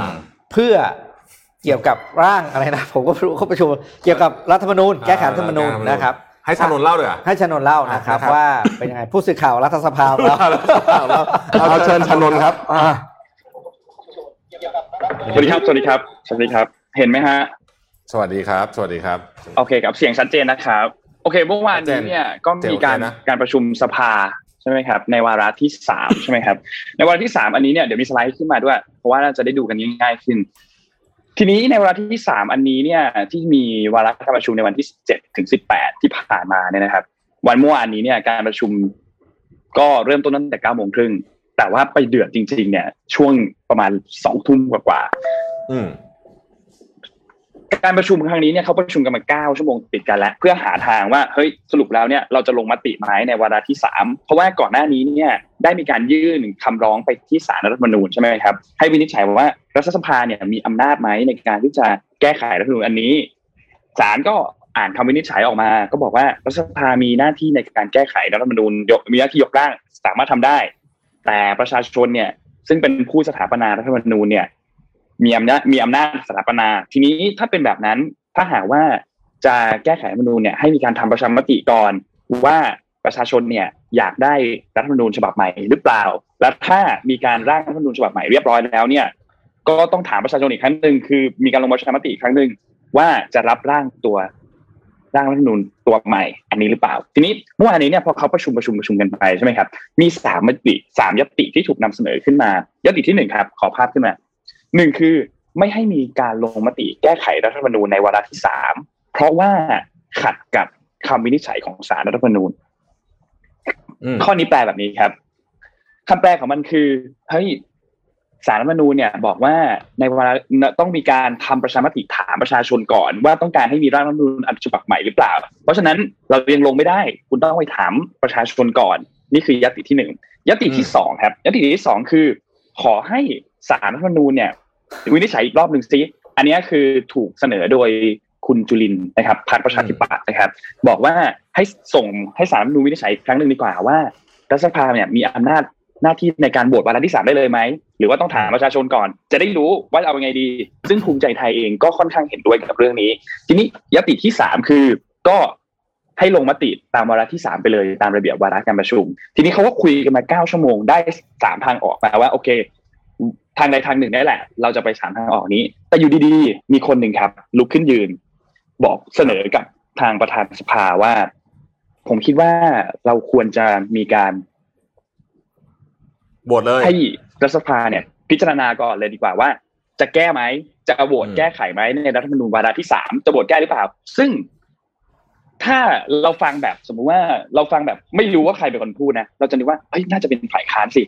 เพื่อเกี่ยวกับร่างอะไรนะ ผมก็ไม่รู้เขาประชุมเกี่ยวกับรัฐธรรมนูญแก้ไขรัฐธรรมนูญแก้ไขรัฐธรรมนูญนะครับ ให้ชานนท์เล่าเลยอะ ให้ชนนเล่านะครับอะนะครับ ว่าเป็นยังไงผู้สื่อข่าวรัฐสภาของเราเอาเชิญชานนท์ครับ อ่าสวัสดีครับ สวัสดีครับ สวัสดีครับ เห็นไหมฮะ สวัสดีครับ สวัสดีครับ โอเคครับเสียงชัดเจนนะครับ โอเคเมื่อวานนี้เนี่ยก็มีการเจ๋วโอเคนะการประชุมสภาใช่ไหมครับ ในวาระที่สามใช่ไหมครับ ในวาระที่สามอันนี้เนี่ยเดี๋ยวมีสไลด์ขึ้นมาด้วย เพราะว่าน่าจะได้ดูกันง่ายๆขึ้น ทีนี้ในวาระที่สามอันนี้เนี่ย ที่มีวาระการประชุมในวันที่เจ็ดถึงสิบแปดที่ผ่านมาเนี่ยนะครับ วันเมื่อวานนี้เนี่ยการประชุมก็เริ่มต้นตั้งแต่เก้าโมงครึ่งแต่ว่าไปเดือดจริง ๆ เนี่ย ช่วงประมาณสองทุ่มกว่าๆอืม การประชุมครั้งนี้เนี่ยเขาประชุมกันมาเก้าชั่วโมงติดกันแล้ว เพื่อหาทางว่าเฮ้ยสรุปแล้วเนี่ยเราจะลงมติไหมในวาระที่สามเพราะว่าก่อนหน้านี้เนี่ยได้มีการยื่นคำร้องไปที่ศาลรัฐธรรมนูญใช่ไหมครับให้วินิจฉัยว่ารัฐสภาเนี่ยมีอำนาจไหมในการที่จะแก้ไขรัฐธรรมนูญอันนี้ศาลก็อ่านคำวินิจฉัยออกมา ก็บอกว่ารัฐสภามีหน้าที่ในการแก้ไขรัฐธรรมนูญมีหน้าที่ยกร่างสามารถทำได้ แต่ประชาชนเนี่ยซึ่งเป็นผู้สถาปนารัฐธรรมนูญเนี่ย มีอำนาจมีอำนาจสถาปนา ทีนี้ถ้าเป็นแบบนั้นถ้าหากว่าจะแก้ไขรัฐมนูญเนี่ยให้มีการทำประชามติก่อนว่าประชาชนเนี่ยอยากได้รัฐธรรมนูญฉบับใหม่หรือเปล่า และถ้ามีการร่างรัฐธรรมนูญฉบับใหม่เรียบร้อยแล้วเนี่ย ก็ต้องถามประชาชนอีกครั้งหนึ่งคือ มีการลงประชามติอีกครั้งหนึ่งว่าจะรับร่างตัวร่างรัฐธรรมนูญตัวใหม่ อันนี้หรือเปล่า ทีนี้เมื่อวานนี้เนี่ยพอเขาประชุมประชุมประชุมกันไปใช่ไหมครับ มีสามมติสามยติที่ถูกนำเสนอขึ้นมายติที่หนึ่งครับ ขอภาพขึ้นมา หนึ่งคือไม่ให้มีการลงมติแก้ไขรัฐธรรมนูญในวาระที่สามเพราะว่าขัดกับคำวินิจฉัยของศาลรัฐธรรมนูญอืมข้อนี้แปลแบบนี้ครับคำแปลของมันคือเฮ้ยสารรัฐธรรมนูญเนี่ย บอกว่าในเวลาต้องมีการทำประชามติถามประชาชนก่อน ว่าต้องการให้มีร่างรัฐธรรมนูญอันฉบับใหม่หรือเปล่า เพราะฉะนั้นเรายังลงไม่ได้ คุณต้องไปถามประชาชนก่อน นี่คือยติที่หนึ่งยติที่สองครับยติที่สองคือ ขอให้สารรัฐธรรมนูญเนี่ย วินิจฉัยอีกรอบหนึ่งซิอันนี้คือถูกเสนอโดยคุณจุลินนะครับพรรคประชาธิปัตย์นะครับ บอกว่าให้ส่งให้สารนูวินิจฉัยครั้งหนึ่งดีกว่าว่ารัฐสภาเนี่ยมีอำนาจหน้าที่ในการโหวตวาระที่สามได้เลยไหมหรือว่าต้องถามประชาชนก่อน จะได้รู้ว่าเอาไงดี ซึ่งภูมิใจไทยเองก็ค่อนข้างเห็นด้วยกับเรื่องนี้ ทีนี้ยติที่สามคือก็ให้ลงมติตามวาระที่สามไปเลยตามระเบียบวาระการประชุม ทีนี้เขาก็คุยกันมาเก้าชั่วโมงได้สามทางออกมาว่าโอเค ทางใดทางหนึ่งได้แหละ เราจะไปสามทางออกนี้ แต่อยู่ดีๆ มีคนหนึ่งครับ ลุกขึ้นยืน บอกเสนอกับทางประธานสภาว่า ผมคิดว่าเราควรจะมีการโหวตเลยให้รัฐสภาเนี่ย พิจารณาก่อนเลยดีกว่าว่า จะแก้ไหมจะโหวตอืมแก้ไขไหมในรัฐธรรมนูญวาระที่สามจะโหวตแก้หรือเปล่า ซึ่งถ้าเราฟังแบบสมมุติว่าเราฟังแบบไม่รู้ว่าใครเป็นคนพูดนะ เราจะนึกว่าเฮ้ยน่าจะเป็นฝ่ายค้านสิ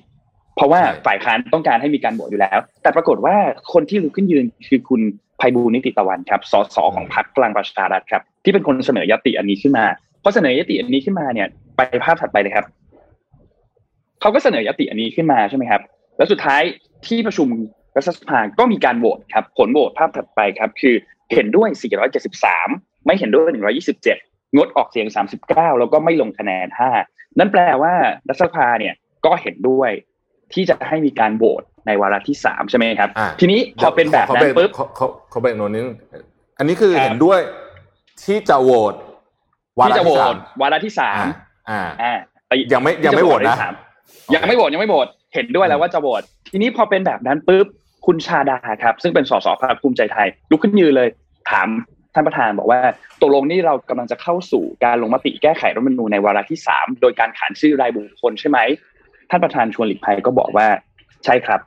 เพราะว่าฝ่ายค้านต้องการให้มีการโหวตอยู่แล้ว แต่ปรากฏว่าคนที่ลุกขึ้นยืนคือคุณไพบูลย์นิติตะวันครับสสของพรรคพลังประชารัฐครับ ที่เป็นคนเสนอยติอันนี้ขึ้นมาพอเสนอยติอันนี้ขึ้นมาเนี่ยไปภาพถัดไปเลยครับเขาก็เสนอยติอันนี้ขึ้นมาใช่ไหมครับ แล้วสุดท้ายที่ประชุมรัฐสภาก็มีการโหวตครับ ผลโหวตภาพถัดไปครับ คือเห็นด้วย 473 ไม่เห็นด้วย 127 งดออกเสียง 39 แล้วก็ไม่ลงคะแนน 5 นั่นแปลว่ารัฐสภาเนี่ยก็เห็นด้วย ที่จะให้มีการโหวตในวาระที่3ใช่ไหมครับอ่าทีนี้พอเป็นแบบนั้นปุ๊บเขาเขาเขาเบรกโน้นนิดนึงอันนี้คือครับเห็นด้วยที่จะโหวตวาที่ระจะโหวที่สาตมวาระที่อ่า3อ่าอ่าแต่ยังไม่ยังไม่โหวตนะที่จโยังไม่โหวตยังไม่โหวตเห็นด้วยแล้วว่าจะโหวตทีนี้พอเป็นแบบนั้นปุ๊บคุณชาดาครับ ซึ่งเป็นสสพรรคภูมิใจไทยลุกขึ้นยืนเลย ถามท่านประธานบอกว่าตกลงนี่เรากำลังจะเข้าสู่การลงมติแก้ไขรัฐธรรมนูญในวาระที่สามโดยการขานชื่อรายบุคคลใช่ไหม ท่านประธานชวนหลีกภัยก็บอกว่าใช่ครับ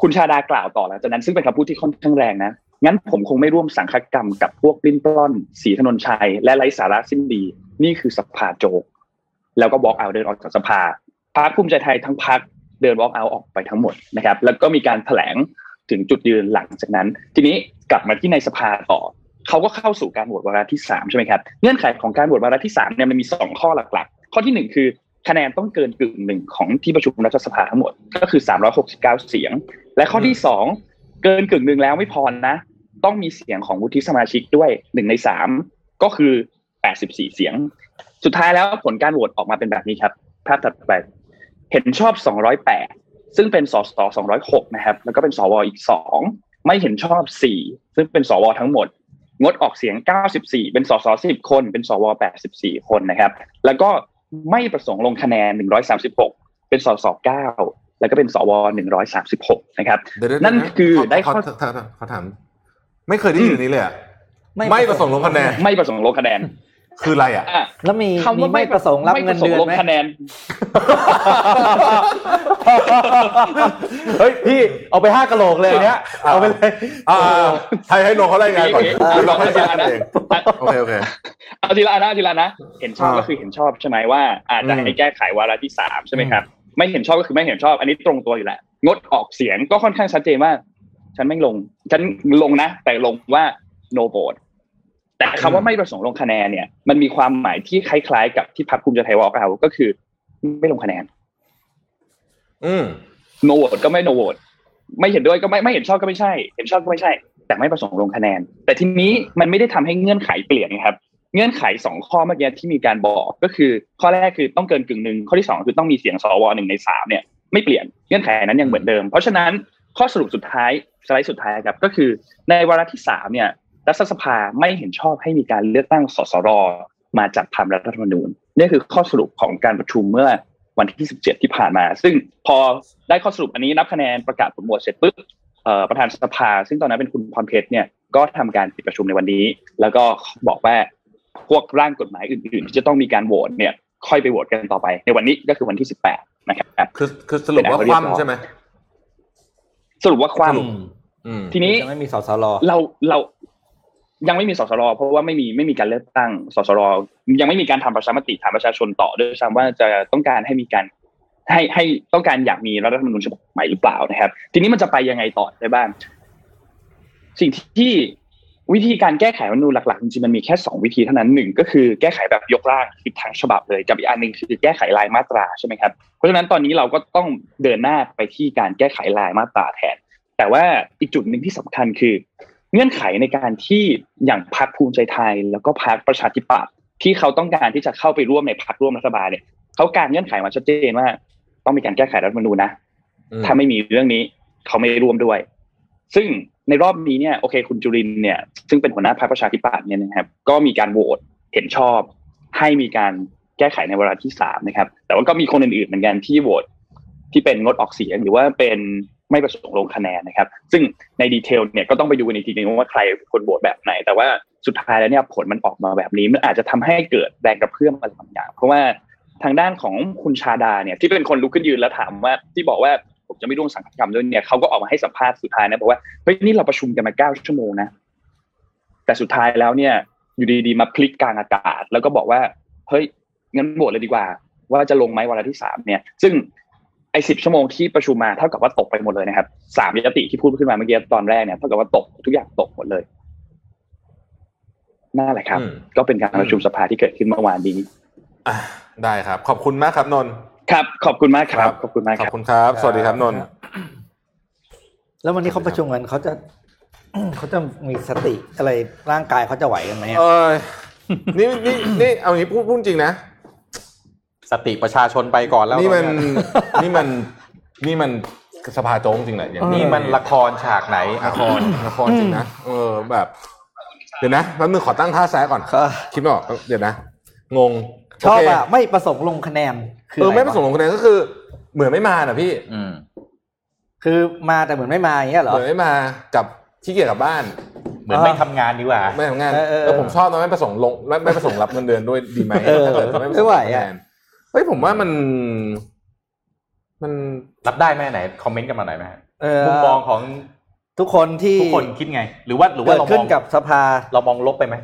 คุณชาดากล่าวต่อหลังจากนั้นซึ่งเป็นคำพูดที่ค่อนข้างแรงนะงั้นผมคงไม่ร่วมสังฆกรรมกับพวกลิ้นปล้อนสีถนนชัย และไร้สาระสิ้นดี นี่คือสภาโจก แล้วก็บล็อกเอาเดินออกจากสภาพรรคภูมิใจไทยทั้งพรรคเดินบล็อกเอาออกไปทั้งหมดนะครับ แล้วก็มีการแถลงถึงจุดยืนหลังจากนั้น ทีนี้กลับมาที่ในสภาต่อเขาก็เข้าสู่การโหวตวาระที่สามใช่ไหมครับ เงื่อนไขของการโหวตวาระที่สามเนี่ยมันมีสองข้อหลักๆ ข้อที่หนึ่งคือ คะแนนต้องเกินกึ่งหนึ่งของที่ประชุมรัฐสภาทั้งหมด ก็คือ 369 เสียง และข้อที่สองเกินกึ่งหนึ่งแล้วไม่พอนะ ต้องมีเสียงของวุฒิสมาชิกด้วยหนึ่งในสามก็คือ 84 เสียง สุดท้ายแล้วผลการโหวตออกมาเป็นแบบนี้ครับภาพถัดไปเห็นชอบ 208 ซึ่งเป็นสส206 นะครับ แล้วก็เป็นสวอีก 2 ไม่เห็นชอบ 4 ซึ่งเป็นสวทั้งหมด งดออกเสียง 94 เป็นสส10 คน เป็นสว84 คนนะครับ แล้วก็ ไม่ประสงค์ลงคะแนน 136 เป็นสส9แล้วก็เป็นสว136นะครับเดี๋ยวๆนั่นเยวะคือเขาได้เขาข้อเขาเขาเขาถามไม่เคยได้ยินอันนี้เลยอะไม่ประสงค์ลงคะแนน ไม่ประสงค์ลงคะแนน คืออะไรอะอะแล้วมีคำมีว่าไม่ประสงค์รับเงินเดือนไม่ประสงค์ลงไหมคะแนน เฮ้ยพี่เอาไปห้ากะโหลกเลยอันเนี้ย เอาไปเลยอ่าให้ให้น้องเขารายงานก่อนโอเคเดี๋ยวเราค่อยโอเคแจ้งกันเองโอเคโอเคเอาทีละอันนะทีละอันนะ เห็นชอบอ่าก็คือเห็นชอบใช่ไหมว่า อาจจะอืมให้แก้ไขวาระที่สามใช่ไหมครับ ไม่เห็นชอบก็คือไม่เห็นชอบ อันนี้ตรงตัวอยู่แล้วงดออกเสียงก็ค่อนข้างชัดเจนว่า ฉันไม่ลง ฉันลงนะ แต่ลงว่า no vote แต่คำว่าไม่ประสงค์ลงคะแนนเนี่ย มันมีความหมายที่คล้ายๆ กับที่พรรคภูมิใจไทยวอล์กเอาก็คือ ไม่ลงคะแนน อืม no vote ก็ไม่ no vote ไม่เห็นด้วยก็ไม่ไม่เห็นชอบก็ไม่ใช่ เห็นชอบก็ไม่ใช่ แต่ไม่ประสงค์ลงคะแนน แต่ทีนี้มันไม่ได้ทำให้เงื่อนไขเปลี่ยนนะครับ เงื่อนไขสองข้อเมื่อกี้ที่มีการบอกก็คือ ข้อแรกคือต้องเกินกึ่งหนึ่งข้อที่สองคือต้องมีเสียงสวหนึ่งในสามเนี่ยไม่เปลี่ยนเงื่อนไขนั้นยังเหมือนเดิม เพราะฉะนั้นข้อสรุปสุดท้ายสไลด์สุดท้ายครับก็คือในวาระที่สามเนี่ย รัฐสภาไม่เห็นชอบให้มีการเลือกตั้งสสรมาจัดทำรัฐธรรมนูญนี่คือข้อสรุปของการประชุมเมื่อวันที่ 17 ที่ผ่านมา ซึ่งพอได้ข้อสรุปอันนี้นับคะแนนประกาศผลโหวตเสร็จปุ๊บเอ่อประธานสภา ซึ่งตอนนั้นเป็นคุณพรเพชรเนี่ยก็ทำการปิดประชุมในวันนี้ แล้วก็บอกว่าพวกร่างกฎหมายอื่น ๆ ที่จะต้องมีการโหวตเนี่ย ค่อยไปโหวตกันต่อไป ในวันนี้ก็คือวันที่ 18 นะครับคือคือสรุปว่าคว่ำใช่ไหมสรุปว่าความสรุปอืมทีนี้จะไม่มีสสรเราเรา ยังไม่มีสสรเพราะว่าไม่มีไม่มีการเลือกตั้งสสรยังไม่มีการทำประชามติถามประชาชนต่อด้วยซ้ำว่าจะต้องการให้มีการให้ให้ต้องการอยากมีรัฐธรรมนูญฉบับใหม่หรือเปล่านะครับ ทีนี้มันจะไปยังไงต่อได้บ้าง สิ่งที่วิธีการแก้ไขรัฐธรรมนูญหลักๆจริงๆมันมีแค่สองวิธีเท่านั้นหนึ่งก็คือแก้ไขแบบยกร่างคือทั้งฉบับเลยกับอีกอันหนึ่งคือแก้ไขรายมาตราใช่ไหมครับเพราะฉะนั้นตอนนี้เราก็ต้องเดินหน้าไปที่การแก้ไขรายมาตราแทน แต่ว่าอีกจุดหนึ่งที่สำคัญคือ เงื่อนไขในการที่อย่างพรรคภูมิใจไทย แล้วก็พรรคประชาธิปัตย์ที่เขาต้องการที่จะเข้าไปร่วมในพรรคร่วมรัฐบาลเนี่ยเขาการเงื่อนไขมาชัดเจนว่า ต้องมีการแก้ไขรัฐธรรมนูญนะอืมถ้าไม่มีเรื่องนี้เขาไม่ร่วมด้วย ซึ่งในรอบนี้เนี่ยโอเคคุณจุรินทร์เนี่ย ซึ่งเป็นหัวหน้าพรรคประชาธิปัตย์เนี่ยนะครับ ก็มีการโหวตเห็นชอบ ให้มีการแก้ไขในวาระที่สามนะครับ แต่ว่าก็มีคนอื่นๆเหมือนกันที่โหวตที่เป็นงดออกเสียงหรือว่าเป็น ไม่ประสงค์ลงคะแนนนะครับ ซึ่งในดีเทลเนี่ยก็ต้องไปดูกันอีกทีนึงว่าใครคนโหวตแบบไหน แต่ว่าสุดท้ายแล้วเนี่ยผลมันออกมาแบบนี้มันอาจจะทำให้เกิดแรงกระเพื่อมอะไรบางอย่าง เพราะว่าทางด้านของคุณชาดาเนี่ยที่เป็นคนลุกขึ้นยืนแล้วถามว่าที่บอกว่าผมจะไม่ร่วมสังคมด้วยเนี่ยเขาก็ออกมาให้สัมภาษณ์สุดท้ายนะบอกว่าเฮ้ยนี่เราประชุมกันมาเก้าชั่วโมงนะแต่สุดท้ายแล้วเนี่ยอยู่ดีๆมาพลิกกลางอากาศ แล้วก็บอกว่าเฮ้ยงั้นโหวตเลยดีกว่า ว่าจะลงไหมวาระที่สามเนี่ย ซึ่ง ไอ้สิบชั่วโมงที่ประชุมมาเท่ากับว่าตกไปหมดเลยนะครับสามยติที่พูดขึ้นมาเมื่อกี้ตอนแรกเนี่ยเท่ากับว่าตกทุกอย่างตกหมดเลยนั่นแหละครับอืมก็เป็นการประชุมสภาที่เกิดขึ้นเมื่อวานนี้อะได้ครับ ขอบคุณมากครับนนท์ครับ ขอบคุณมากครับ ขอบคุณมากขคอบรับคุณครับ สวัสดีครับนนท์แล้ววันนี้เขาประชุมกันเขาจะเขาจะมีสติอะไรร่างกายเขาจะไหวกันไหมอะเออนี่นี่นี่เอางี้พูดพูดจริงนะ สติประชาชนไปก่อนแล้วนี่มันตอเยนี่มันนี่มันสภาโจ้งจริงแหละอย่างนี่มันละครฉากไหนละครละครจริงนะเออแบบ เดี๋ยวนะแป๊บนึงขอตั้งท่าแซะก่อนค่ะคิดไม่ออกเดี๋ยวนะ งงชอบโเคอะไม่ประสงค์ลงคะแนนคืเอออะไม่ประสงค์ลงคะแนนก็คือ เหมือนไม่มาน่ะพี่ อืม คือมาแต่เหมือนไม่มาอย่างเงี้ยเหรเหอมือนไม่มากับขี้เกียจกลับบ้าน เหมือนไม่ทำงานดีกว่า ไม่ทำงานเออเออเออผมชอบนะไม่ประสงค์ลงไม่ไม่ประสงค์รับเงินเดือนด้วยดีไหมเออถ้าเกิดไม่ประสงค์ไม่ไหวลงอะคะแนน เฮ้ยผมว่ามัน มันรับได้ไหมไหนคอมเมนต์กันมาหน่อยไหมฮะเออ มุมมองของทุกคนที่ทุกคนคิดไง หรือว่าหรือว่าเกิดเรามขึ้นองกับสภา เรามองลบไปไหม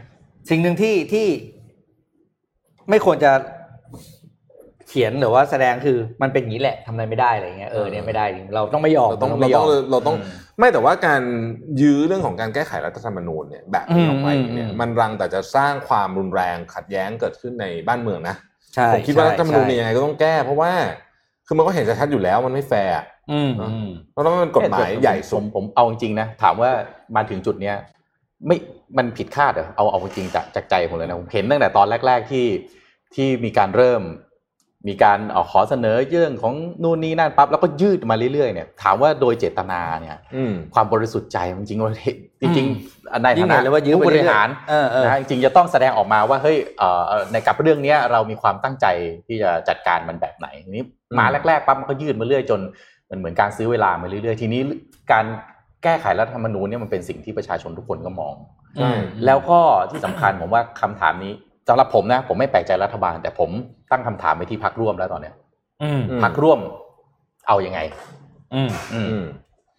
สิ่งหนึ่งที่ที่ไม่ควรจะเขียนหรือว่าแสดงคือมันเป็นอย่างนี้แหละทำอะไรไม่ได้อะไรเงี้ยเออเนี่ยไม่ได้จริงเราต้องไม่ยอมเราต้องเราเราไม่ยต้อองม เราต้องอืมไม่แต่ว่าการยื้อเรื่องของการแก้ไขรัฐธรรมนูญเนี่ยแบบนี้ออกไปอืมเนี่ยอืม มันรังแต่จะสร้างความรุนแรงขัดแย้งเกิดขึ้นในบ้านเมืองนะใช่ ผมคิดว่ารัฐธรรมนูญใช่เนี่ยยังไงก็ต้องแก้ เพราะว่าคือมันก็เห็นชัดๆอยู่แล้วมันไม่แฟร์อะอืมอืมเพราะว่ามันเป็นกฎหมายใหญ่สุผดมผมเอาจริงๆนะถามว่ามาถึงจุดเนี้ยไม่มันผิดคาดเหรอเอาเอาจริงจากจากใจผมเลยนะผมเห็นตั้งแต่ตอนแรก ๆที่ที่มีการเริ่ม มีการเอาขอเสนอเรื่องของนู่นนี่นั่นปั๊บแล้วก็ยืดมาเรื่อยๆเนี่ยถามว่าโดยเจตนาเนี่ยอืมความบริสุทธิ์ใจจริงๆเราเห็น จริงๆในยิ่ฐางเห็นะนเลยว่ายื้อผู้ไปบเรื่ริอยๆหารเออเออนะจริงๆจะต้องแสดงออกมาว่าเฮ้ยเอ่อในกับเรื่องเนี้ยเรามีความตั้งใจที่จะจัดการมันแบบไหนทีนี้มาอืมแรกๆปั๊บมันก็ยืดมาเรื่อยจนมันเหมือนการซื้อเวลามาเรื่อยๆ ทีนี้การแก้ไขรัฐธรรมนูญเนี่ยมันเป็นสิ่งที่ประชาชนทุกคนก็มองใช่แล้วก็ที่สำคัญผมว่าคำถามนี้สำหรับผมนะผมไม่แปลกใจรัฐบาล แต่ผมตั้งคำถามไปที่พักร่วมแล้วตอนเนี้ยอืมอืมพักร่วมเอายังไง อืมอืมอืม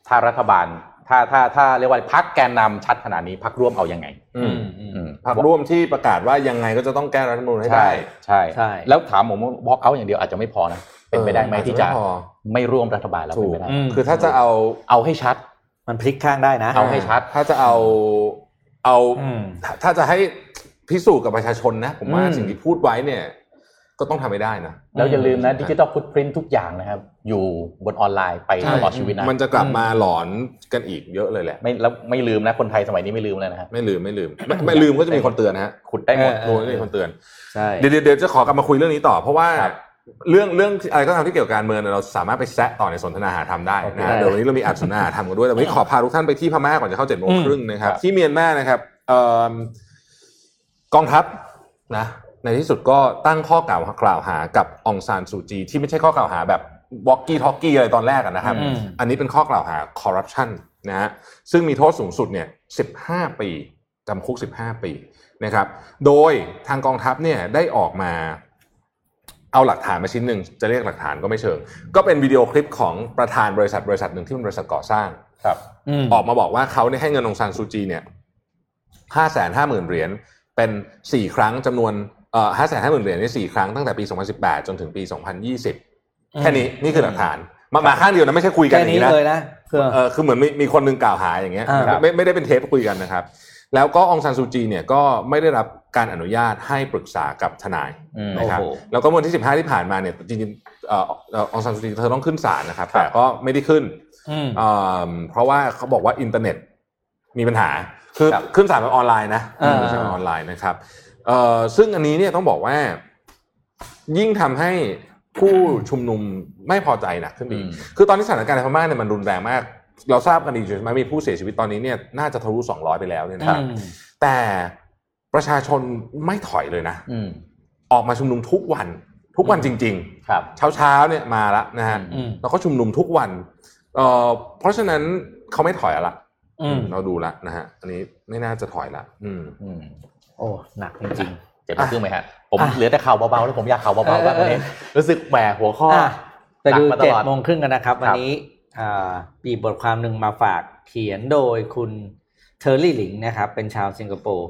ถ้ารัฐบาล ถ้าถ้าถ้าเรียกว่าพักแกนนำชัดขนาดนี้พักร่วมเอายังไงอืมอืมพรรคร่วมที่ประกาศว่ายังไงก็จะต้องแก้รัฐธรรมนูญให้ใช่ได้ใช่ใช่แล้วถามผมว่า walk out อย่างเดียวอาจจะไม่พอนะเป็นไปได้ไหมเออที่จะอาจจะไม่พอไม่ร่วมรัฐบาลแล้วถูเป็นกไปได้อืมคือถ้าจะเอาเอาให้ชัด มันพลิกข้างได้นะ เอาให้ชัด ถ้าจะเอาเอาอืมถ้าถ้าจะให้พิสูจน์กับประชาชนนะ ผมว่าอืมสิ่งที่พูดไว้เนี่ย ก็ต้องทำให้ได้นะ แล้วอย่าลืมนะอืมดิจิ t a ลฟุตพิ้นทุกอย่างนะครับ อยู่บนออนไลน์ไปตลอดชีวิตนะมันจะกลับมาหลอนกันอีกเยอะเลยแหละ ไม่แล้วไม่ลืมนะคนไทยสมัยนี้ไม่ลืมแล้วนะครับไม่ลืมไม่ลืมไม่ไม่ลืมก็จะมีคนเตือนนะฮะขุดได้หมดเออรู้ว่ามีคนเตือนใช่เดี๋ยวเดี๋ยวเดี๋ยวจะขอกลับมาคุยเรื่องนี้ต่อ เพราะว่าครับเรื่องเรื่องอะไรก็ตามที่เกี่ยวกับการเมืองเนี่ยเราสามารถไปแซะต่อในสนทนาหาธรรมได้นะฮะโอเคเดี๋ยววันนี้เรามีอัดสนทนาหาธรรมกันด้วยแต่วันนี้ขอพาทุกท่านไปที่พม่าก่อนจะเข้าเจ็ดโมงอืมครึ่งนะครับครับที่เมียนมานะครับเอิ่มกองทัพนะ ในที่สุดก็ตั้งข้อกล่าวกล่าวหากับองซานซูจี ที่ไม่ใช่ข้อกล่าวหาแบบวอกกี้ทอกกี้อะไรตอนแรกอะนะครับอืมอันนี้เป็นข้อกล่าวหาคอร์รัปชันนะฮะซึ่งมีโทษสูงสุดเนี่ย15 ปีจำคุก 15 ปีนะครับ โดยทางกองทัพเนี่ยได้ออกมาเอาหลักฐานมาชิ้นหนึ่งจะเรียกหลักฐานก็ไม่เชิง ก็เป็นวิดีโอคลิปของประธานบริษัทบริษัทหนึ่งที่เป็นบริษัทก่อสร้างครับอืมออกมาบอกว่าเขาเนี่ยให้เงินองซานซูจีเนี่ยห้าแสนห้าหมื่นเหรียญเป็นสี่ครั้งจำนวนเอ่อ ห้าแสนห้าหมื่นเหรียญนี่สี่ครั้งตั้งแต่ปี 2018 จนถึงปี 2020 แค่นี้นี่คือหลักฐานมามาข้างเดียวนะไม่ใช่คุยกันแค่อย่างนี้นี้นะเลยนะเพื่อเออคือเหมือนมีมีคนหนึงกล่าวหาอย่างเงี้ยอ่าไม่ไม่ไม่ได้เป็นเทปคุยกันนะครับ แล้วก็องซานซูจีเนี่ยก็ไม่ได้รับการอนุญาตให้ปรึกษากับทนายอืมนะครับโอ้โหแล้วก็วันที่ 15 ที่ผ่านมาเนี่ยจริงๆเอ่อเอ่อองซานซูจีเธอต้องขึ้นศาลนะครับครับแต่ก็ไม่ได้ขึ้นอืมเอ่อเพราะว่าเขาบอกว่าอินเทอร์เน็ตมีปัญหาคือครับขึ้นศาลแบบออนไลน์นะอ่าไม่ใช่แบบออนไลน์นะครับ เอ่อซึ่งอันนี้เนี่ยต้องบอกว่า ยิ่งทำให้ผู้ชุมนุมไม่พอใจหนักขึ้นไปอีกอืมคือตอนนี้สถานการณ์ในพม่าเนี่ยมันรุนแรงมาก เราทราบกันดีใช่ไหมมีผู้เสียชีวิตตอนนี้เนี่ยน่าจะทะลุ200 ไปแล้วเนี่ยนะครับอืมแต่ประชาชนไม่ถอยเลยนะอืมออกมาชุมนุมทุกวัน ทุกวันจริงครับๆเช้าเช้าๆเนี่ยมาละนะฮะอืมแล้วก็ชุมนุมทุกวันเอ่อเพราะฉะนั้นเขาไม่ถอยละอืมเราดูละนะฮะอันนี้ไม่น่าจะถอยละอืมอืม โอ้หนักจริงเจ็บไปครึ่งไหมฮะผมอะเหลือแต่ข่าวเบาๆแล้วผมอยากข่าวเบาๆบ้างวันนี้รู้สึกแหมหัวข้อๆอะไปดูหนักมาตเจ็ดลอดโมงครึ่งกันนะครับครับวันนี้อ่ามีบทความหนึ่งมาฝากเขียนโดยคุณเทอร์รี่หลิงนะครับ เป็นชาวสิงคโปร์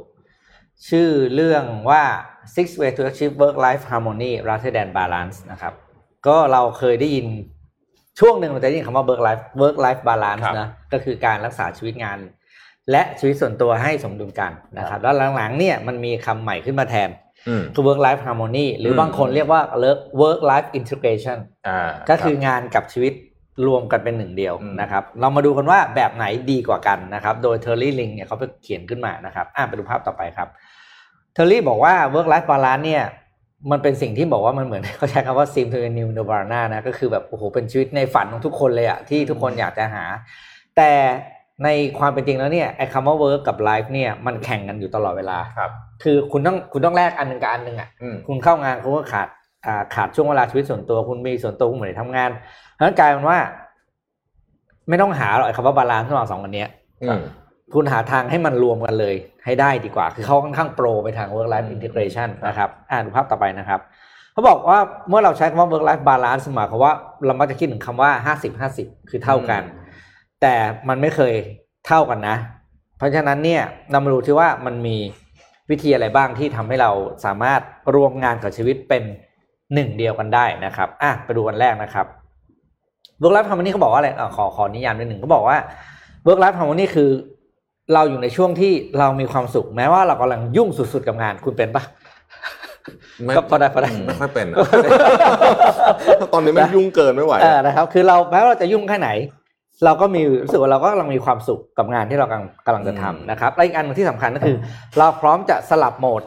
ชื่อเรื่องว่า six way to achieve work life harmony rather than balance นะครับ ก็เราเคยได้ยินช่วงหนึ่งเราจะได้ยินคำว่า work life work life balance ครับนะก็คือการรักษาชีวิตงาน และชีวิตส่วนตัวให้สมดุลกันนะครับแล้วหลังๆเนี่ยมันมีคำใหม่ขึ้นมาแทนอืมคือ work life harmony หรืออมบางคนเรียกว่า work life integration อ่าก็คืองานกับชีวิตรวมกันเป็นหนึ่งเดียวอืมนะครับ เรามาดูกันว่าแบบไหนดีกว่ากันนะครับ โดยเทอร์รี่ลิงเนี่ยเขาไปเขียนขึ้นมานะครับ อ่าไปดูภาพต่อไปครับ เทอร์รี่บอกว่า work life balance เนี่ย มันเป็นสิ่งที่บอกว่ามันเหมือนเขาใช้คำว่า seem to be a new nirvana นะ ก็คือแบบโอ้โหเป็นชีวิตในฝันของทุกคนเลยอะที่ทุกคนอยากจะหา แต่ ในความเป็นจริงแล้วเนี่ยไอ้คำว่า work กับ life เนี่ยมันแข่งกันอยู่ตลอดเวลาครับคือคุณต้องคุณต้องแลกอันหนึ่งกับอันหนึ่งอะอืมคุณเข้างานคุณก็ขาดอ่าขาดช่วงเวลาชีวิตส่วนตัวคุณมีส่วนตัวคุณเหมือนทำงานเพราะฉะนั้นกลายเป็นว่า ไม่ต้องหาหรอกไอ้คำว่าบาลานซ์ระหว่างสองอันเนี้ยอืมคุณหาทางให้มันรวมกันเลย ให้ได้ดีกว่า คือเขาค่อนข้างโปรไปทาง work life integration นะครับอ่านดูภาพต่อไปนะครับเขาบอกว่าเมื่อเราใช้คำว่า work life balance หมายความว่าเรามักจะคิดถึงคำว่าห้าสิบห้าสิบคือเท่ากัน แต่มันไม่เคยเท่ากันนะ เพราะฉะนั้นเนี่ยเรามาดูที่ว่ามันมีวิธีอะไรบ้างที่ทำให้เราสามารถรวมงานกับชีวิตเป็นหนึ่งเดียวกันได้นะครับอะไปดูวันแรกนะครับ work life harmony เขาบอกว่าอะไรอะขอขอนิยามนิดหนึ่งเขาบอกว่า work life harmony คือเราอยู่ในช่วงที่เรามีความสุข แม้ว่าเรากำลังยุ่งสุดๆกับงานคุณเป็นปะไม่ก็พอได้พอได้ไม่ค่อยเป็นอะตอนนี้มันยุ่งเกินไม่ไหวเออนะครับ คือเราแม้ว่าเราจะยุ่งแค่ไหน เราก็มีรู้สึกว่าเราก็กำลังมีความสุขกับงานที่เรากำลังกำลังจะทำนะครับและอีกอันหนึ่งที่สำคัญก็คือ เราพร้อมจะสลับโหมด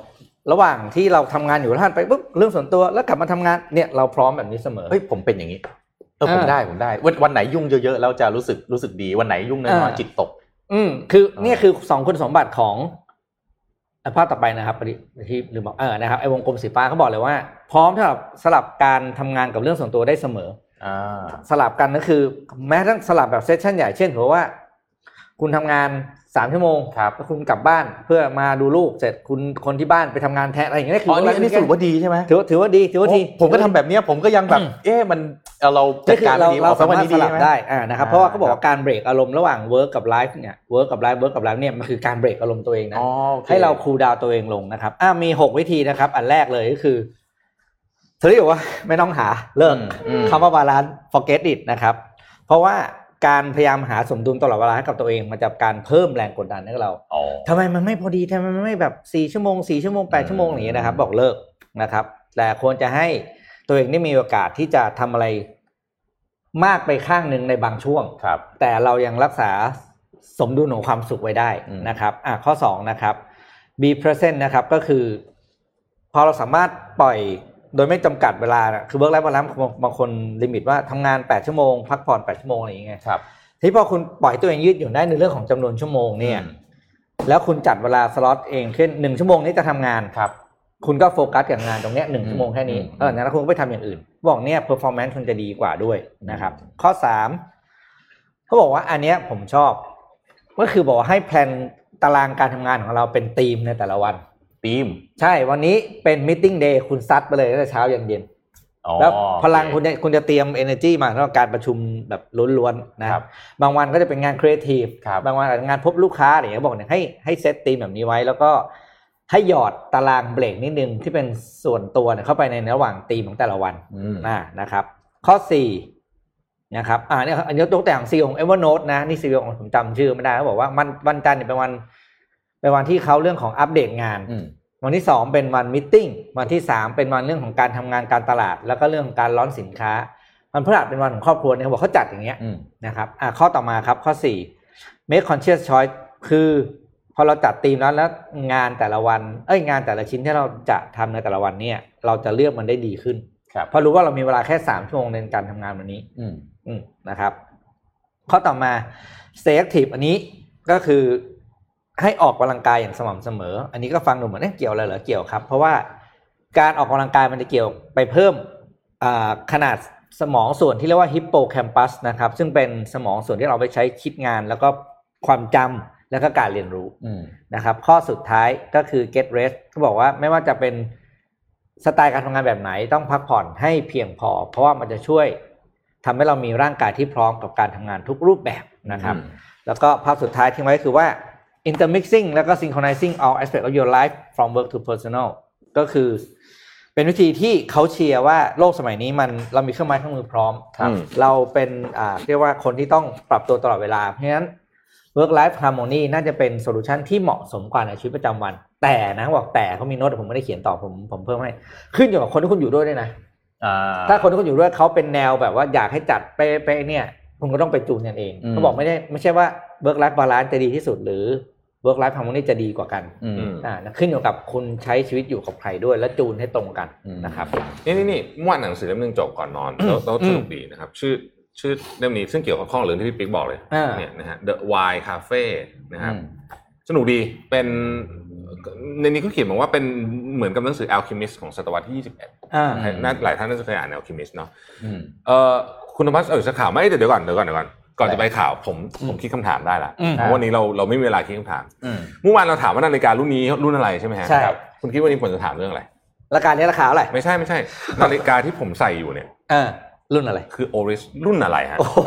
ระหว่างที่เราทำงานอยู่แล้วท่านไปปุ๊บเรื่องส่วนตัวแล้วกลับมาทำงานเนี่ยเราพร้อมแบบนี้เสมอเฮ้ยผมเป็นอย่างนี้เออผมอ่าได้ผมได้วันวันไหนยุ่งเยอะๆแล้วจะรู้สึกรู้สึกดีวันไหนยุ่งน้อยอ่าๆจิตตก อืมคืออ่าเนี่ยคือสองคุณสมบัติของอะภาพต่อไปนะครับพอดีที่ลืมบอกเออนะครับไอ้วงกลมสีฟ้าเขาบอกเลยว่า พร้อมสำหรับสลับการทำงานกับเรื่องส่วนตัวได้เสมออ่า สลับกันก็คือ แม้ทั้งสลับแบบเซสชั่นใหญ่เช่นถือว่า คุณทำงานสามชั่วโมงครับแล้วคุณกลับบ้านเพื่อมาดูลูกเสร็จคุณคนที่บ้านไปทำงานแทนอะไรอย่างเงี้ยอ๋ออันนี้อันนี้สรุปว่าดีใช่ไหมถือว่าถือว่าดีถือว่าดีโอ้ผมก็ทำแบบเนี้ยผมก็ยังแบบอืมเอ๊ะมันเอ่อเราจันี่ดคือการเราดีเราออกสาวันมารถนี้สดีลับไหมได้อ่านะครับอ่าเพราะว่าเขาบอกครับว่าการเบรกอารมณ์ระหว่างเวิร์กกับไลฟ์เนี่ยเวิร์กกับไลฟ์เวิร์กกับไลฟ์เนี่ยมันคือการเบรกอารมณ์ตัวเองนะอ๋อโอคให้เราคูลดาวน์ตัวเองลงนะครับอ่ามีหกวิธีนะครับ อันแรกเลยก็คือ เธอที่บอกว่าไม่ต้องหาเลิกอืมอืมคำว่า balance forget it นะครับ เพราะว่าการพยายามหาสมดุลตลอดเวลาให้กับตัวเอง มันจะการเพิ่มแรงกดดันให้เราอ๋อทำไมมันไม่พอดีทำไมมันไม่แบบสี่ชั่วโมงสี่ชั่วโมงแปดชั่วโมงอย่างเนี้ยนะครับ บอกเลิกนะครับ แต่ควรจะให้ตัวเองได้มีโอกาสที่จะทำอะไรมากไปข้างหนึ่งในบางช่วงครับ แต่เรายังรักษาสมดุลของความสุขไว้ได้อืมนะครับอะข้อสองนะครับ be present นะครับก็คือ พอเราสามารถปล่อย โดยไม่จำกัดเวลาน่ะคือ work life balance บางคน limit ว่าทำงาน 8 ชั่วโมง พักผ่อน 8 ชั่วโมงอะไรอย่างเงี้ยครับที่พอคุณปล่อยตัวเองยืดหยุ่นได้ในเรื่องของจำนวนชั่วโมงเนี่ยอืมแล้วคุณจัดเวลาสล็อตเองเช่นหนึ่งชั่วโมงนี้จะทำงานครับ คุณก็โฟกัสกับงานตรงเนี้ยหนึ่งอืมชั่วโมงแค่นี้อืมแล้วหลังจากนั้นคุณก็ไปทำอย่างอื่น บอกเนี่ย performance คุณจะดีกว่าด้วยนะครับ ข้อสามเขาบอกว่าอันเนี้ยผมชอบ ก็คือบอกว่าให้ plan ตารางการทำงานของเราเป็นธีมในแต่ละวัน ทีม ใช่วันนี้เป็นมิ e เดย์คุณซัดไปเลยตั้งแต่เช้ายันเย็นอ๋อแล้วพลังโอคุณจะคุณจะเตรียม energy มาสำหรับการประชุมแบบล้วนๆนะครับ บางวันก็จะเป็นงานครีเอทีฟครับบางวันอาจจะงานพบลูกค้าอะไรอย่างเงี้ยบอกเนี่ยให้ให้ set theme แบบนี้ไว้ แล้วก็ให้หยอดตารางเบรกนิดนึงที่เป็นส่วนตัวเนี่ยเข้าไปในระหว่างธีมของแต่ละวันอืมอ่านะครับ ข้อสี่นะครับอ่าเนี่ยอันนี้ยกตัวอย่างซีของ Evernote นะนี่ซีของผมจำชื่อไม่ได้เขาบอกว่ามันวันจันทร์เนี่ยเป็นวัน เป็นวันที่เขาเรื่องของอัปเดตงานอืมวันที่สองเป็นวันมิทติ้งวันที่สามเป็นวันเรื่องของการทำงานการตลาด แล้วก็เรื่องของการร้อนสินค้าวันพฤหัสเป็นวันของครอบครัวเนี่ยเขาบอกเขาจัดอย่างเงี้ยอืมนะครับอ่าข้อต่อมาครับข้อสี่ make conscious choice คือพอเราจัดธีมแล้วแล้วงานแต่ละวัน เอ้ยงานแต่ละชิ้นที่เราจะทำในแต่ละวันเนี่ย เราจะเลือกมันได้ดีขึ้นครับเพราะรู้ว่าเรามีเวลาแค่สามชั่วโมงในการทำงานวันนี้ อืมอืมนะครับ ข้อต่อมา stay active อันนี้ก็คือ ให้ออกกำลังกายอย่างสม่ำเสมอ อันนี้ก็ฟังดูเหมือนเอ๊ะเกี่ยวอะไรเหรอเกี่ยวครับ เพราะว่าการออกกำลังกายมันจะเกี่ยวไปเพิ่มอ่าขนาดสมองส่วนที่เรียกว่าฮิปโปแคมปัสนะครับ ซึ่งเป็นสมองส่วนที่เราไปใช้คิดงาน แล้วก็ความจำแล้วก็การเรียนรู้อืมนะครับ ข้อสุดท้ายก็คือ get rest ก็บอกว่าไม่ว่าจะเป็นสไตล์การทำงานแบบไหนต้องพักผ่อนให้เพียงพอ เพราะว่ามันจะช่วยทำให้เรามีร่างกายที่พร้อมกับการทำงานทุกรูปแบบนะครับอืมแล้วก็ภาพสุดท้ายทิ้งไว้คือว่า intermixing แล้วก็ synchronizing all aspects of your life from work to personal ก็คือ เป็นวิธีที่เขาเชียร์ว่าโลกสมัยนี้มันเรามีเครื่องไม้เครื่องมือพร้อมครับ เราเป็นอ่าเรียกว่าคนที่ต้องปรับตัวตลอดเวลา เพราะฉะนั้น work life harmony น่าจะเป็น solution ที่เหมาะสมกว่าในชีวิตประจำวัน แต่นะบอกแต่เขามีโน้ตแต่ผมไม่ได้เขียนต่อผมผมเพิ่มให้ ขึ้นอยู่กับคนที่คุณอยู่ด้วยด้วยนะอ่าถ้าคนที่คุณอยู่ด้วยเขาเป็นแนวแบบว่าอยากให้จัดเป๊ะๆเนี่ยคุณก็ต้องไปจูนกันเองอืมเขาบอกไม่ได้ไม่ใช่ว่า work life balance จะดีที่สุดหรือ work life harmony จะดีกว่ากันอืมอืมอ่าขึ้นอยู่กับคุณใช้ชีวิตอยู่กับใครด้วยและจูนให้ตรงกันอืมนะครับนี่นี่นี่เมื่อวานหนังสือเล่มหนึงจบก่อนนอนแล้วแล้วสนุกดีนะครับ ชื่อชื่อเล่มนี้ซึ่งเกี่ยวกับข้องกับเรื่องที่พี่ปิ๊กบอกเลยอ่าเนี่ยนะฮะ The Why Cafe นะครับอืมสนุกดีเป็นในนี้เขาเขียนบอกว่าเป็นเหมือนกับหนังสือ Alchemist ของศตวรรษที่ 21อ่าอืมน่าหลายท่านน่าจะเคยอ่าน Alchemist เนาะอืมเออคุณธรรมะเออสักข่าวไหมเดี๋ยวก่อนเดี๋ยวก่อนเดี๋ยวก่อน ก่อนจะไปข่าวผมผมคิดคำถามได้ละอืมเพราะวันนี้เราเราไม่มีเวลาคิดคำถามอืมเมื่อวานเราถามว่านาฬิการุ่นนี้รุ่นอะไรใช่ไหมฮะใช่ครับคุณคิดว่าวันนี้ผมจะถามเรื่องอะไรราคานี้ราคาเท่าไหร่ไม่ใช่ไม่ใช่ นาฬิกาที่ผมใส่อยู่เนี่ยอ่ารุ่นอะไร คือ Oris รุ่นอะไรฮะโอ้โ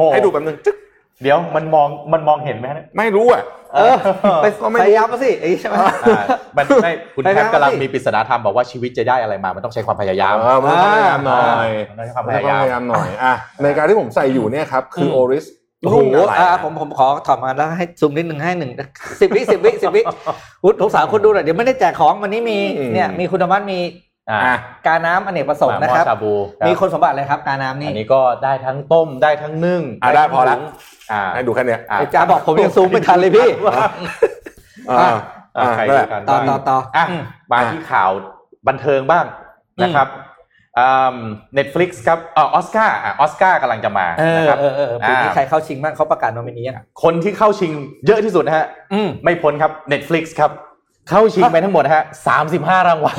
หให้ดูแป๊บนึงจึ๊ก เดี๋ยวมันมองมันมองเห็นไหมฮะเนี่ยไม่รู้อะเออไปก็ไม่รู้พยายามมาสิไอ้ใช่ไหมอ่ามันไม่คุณไปแทบแล้วกำลังสิมีปริศนาธรรมบอกว่าชีวิตจะได้อะไรมา มันต้องใช้ความพยายามเออมันต้องพยายามหน่อยมันต้องใช้ความมันพต้องยายามพยายามหน่อยอะนาฬิกาที่ผมใส่อยู่เนี่ยครับคือม Oris โอ้โหรุ่นอะไรอ่าฮะผมผมขอถอดมาแล้วให้ซูมนิดหนึ่งให้หนึ่งสิบวิสิบวิสิบวิคุณทุกสาวคุณดูหน่อยเดี๋ยวไม่ได้แจกของวันนี้มีเนี่ยมีคุณธรรมะมีอ่าอะ กาน้ำอเนกประสงค์หนะม้อครับชาบูรับ มีคนสมบัติเลยครับกาน้ำนี่อันนี้ก็ได้ทั้งต้มได้ทั้งนึ่งอะได้พอละทั้งหุงอ่าให้ดูแค่เนี้ยอะไอ้จ้าบอกผมยังซูมไม่ทันเลยพี่อ่าอะใครนั่นแหดูละกันต่อบ้างต่อต่ออะอืมมาที่ข่าวบันเทิงบ้างนะครับเน็ตฟลิกซ์ครับเอออสการ์อะออสการ์กำลังจะมาเออนะครับเออเออปีนี้อ่าใครเข้าชิงบ้างเขาประกาศโนมินียังคนที่เข้าชิงเยอะที่สุดนะฮะอืมไม่พ้นครับ Netflix ครับ เข้าชิงไปทั้งหมดนะฮะสามสิบห้ารางวัล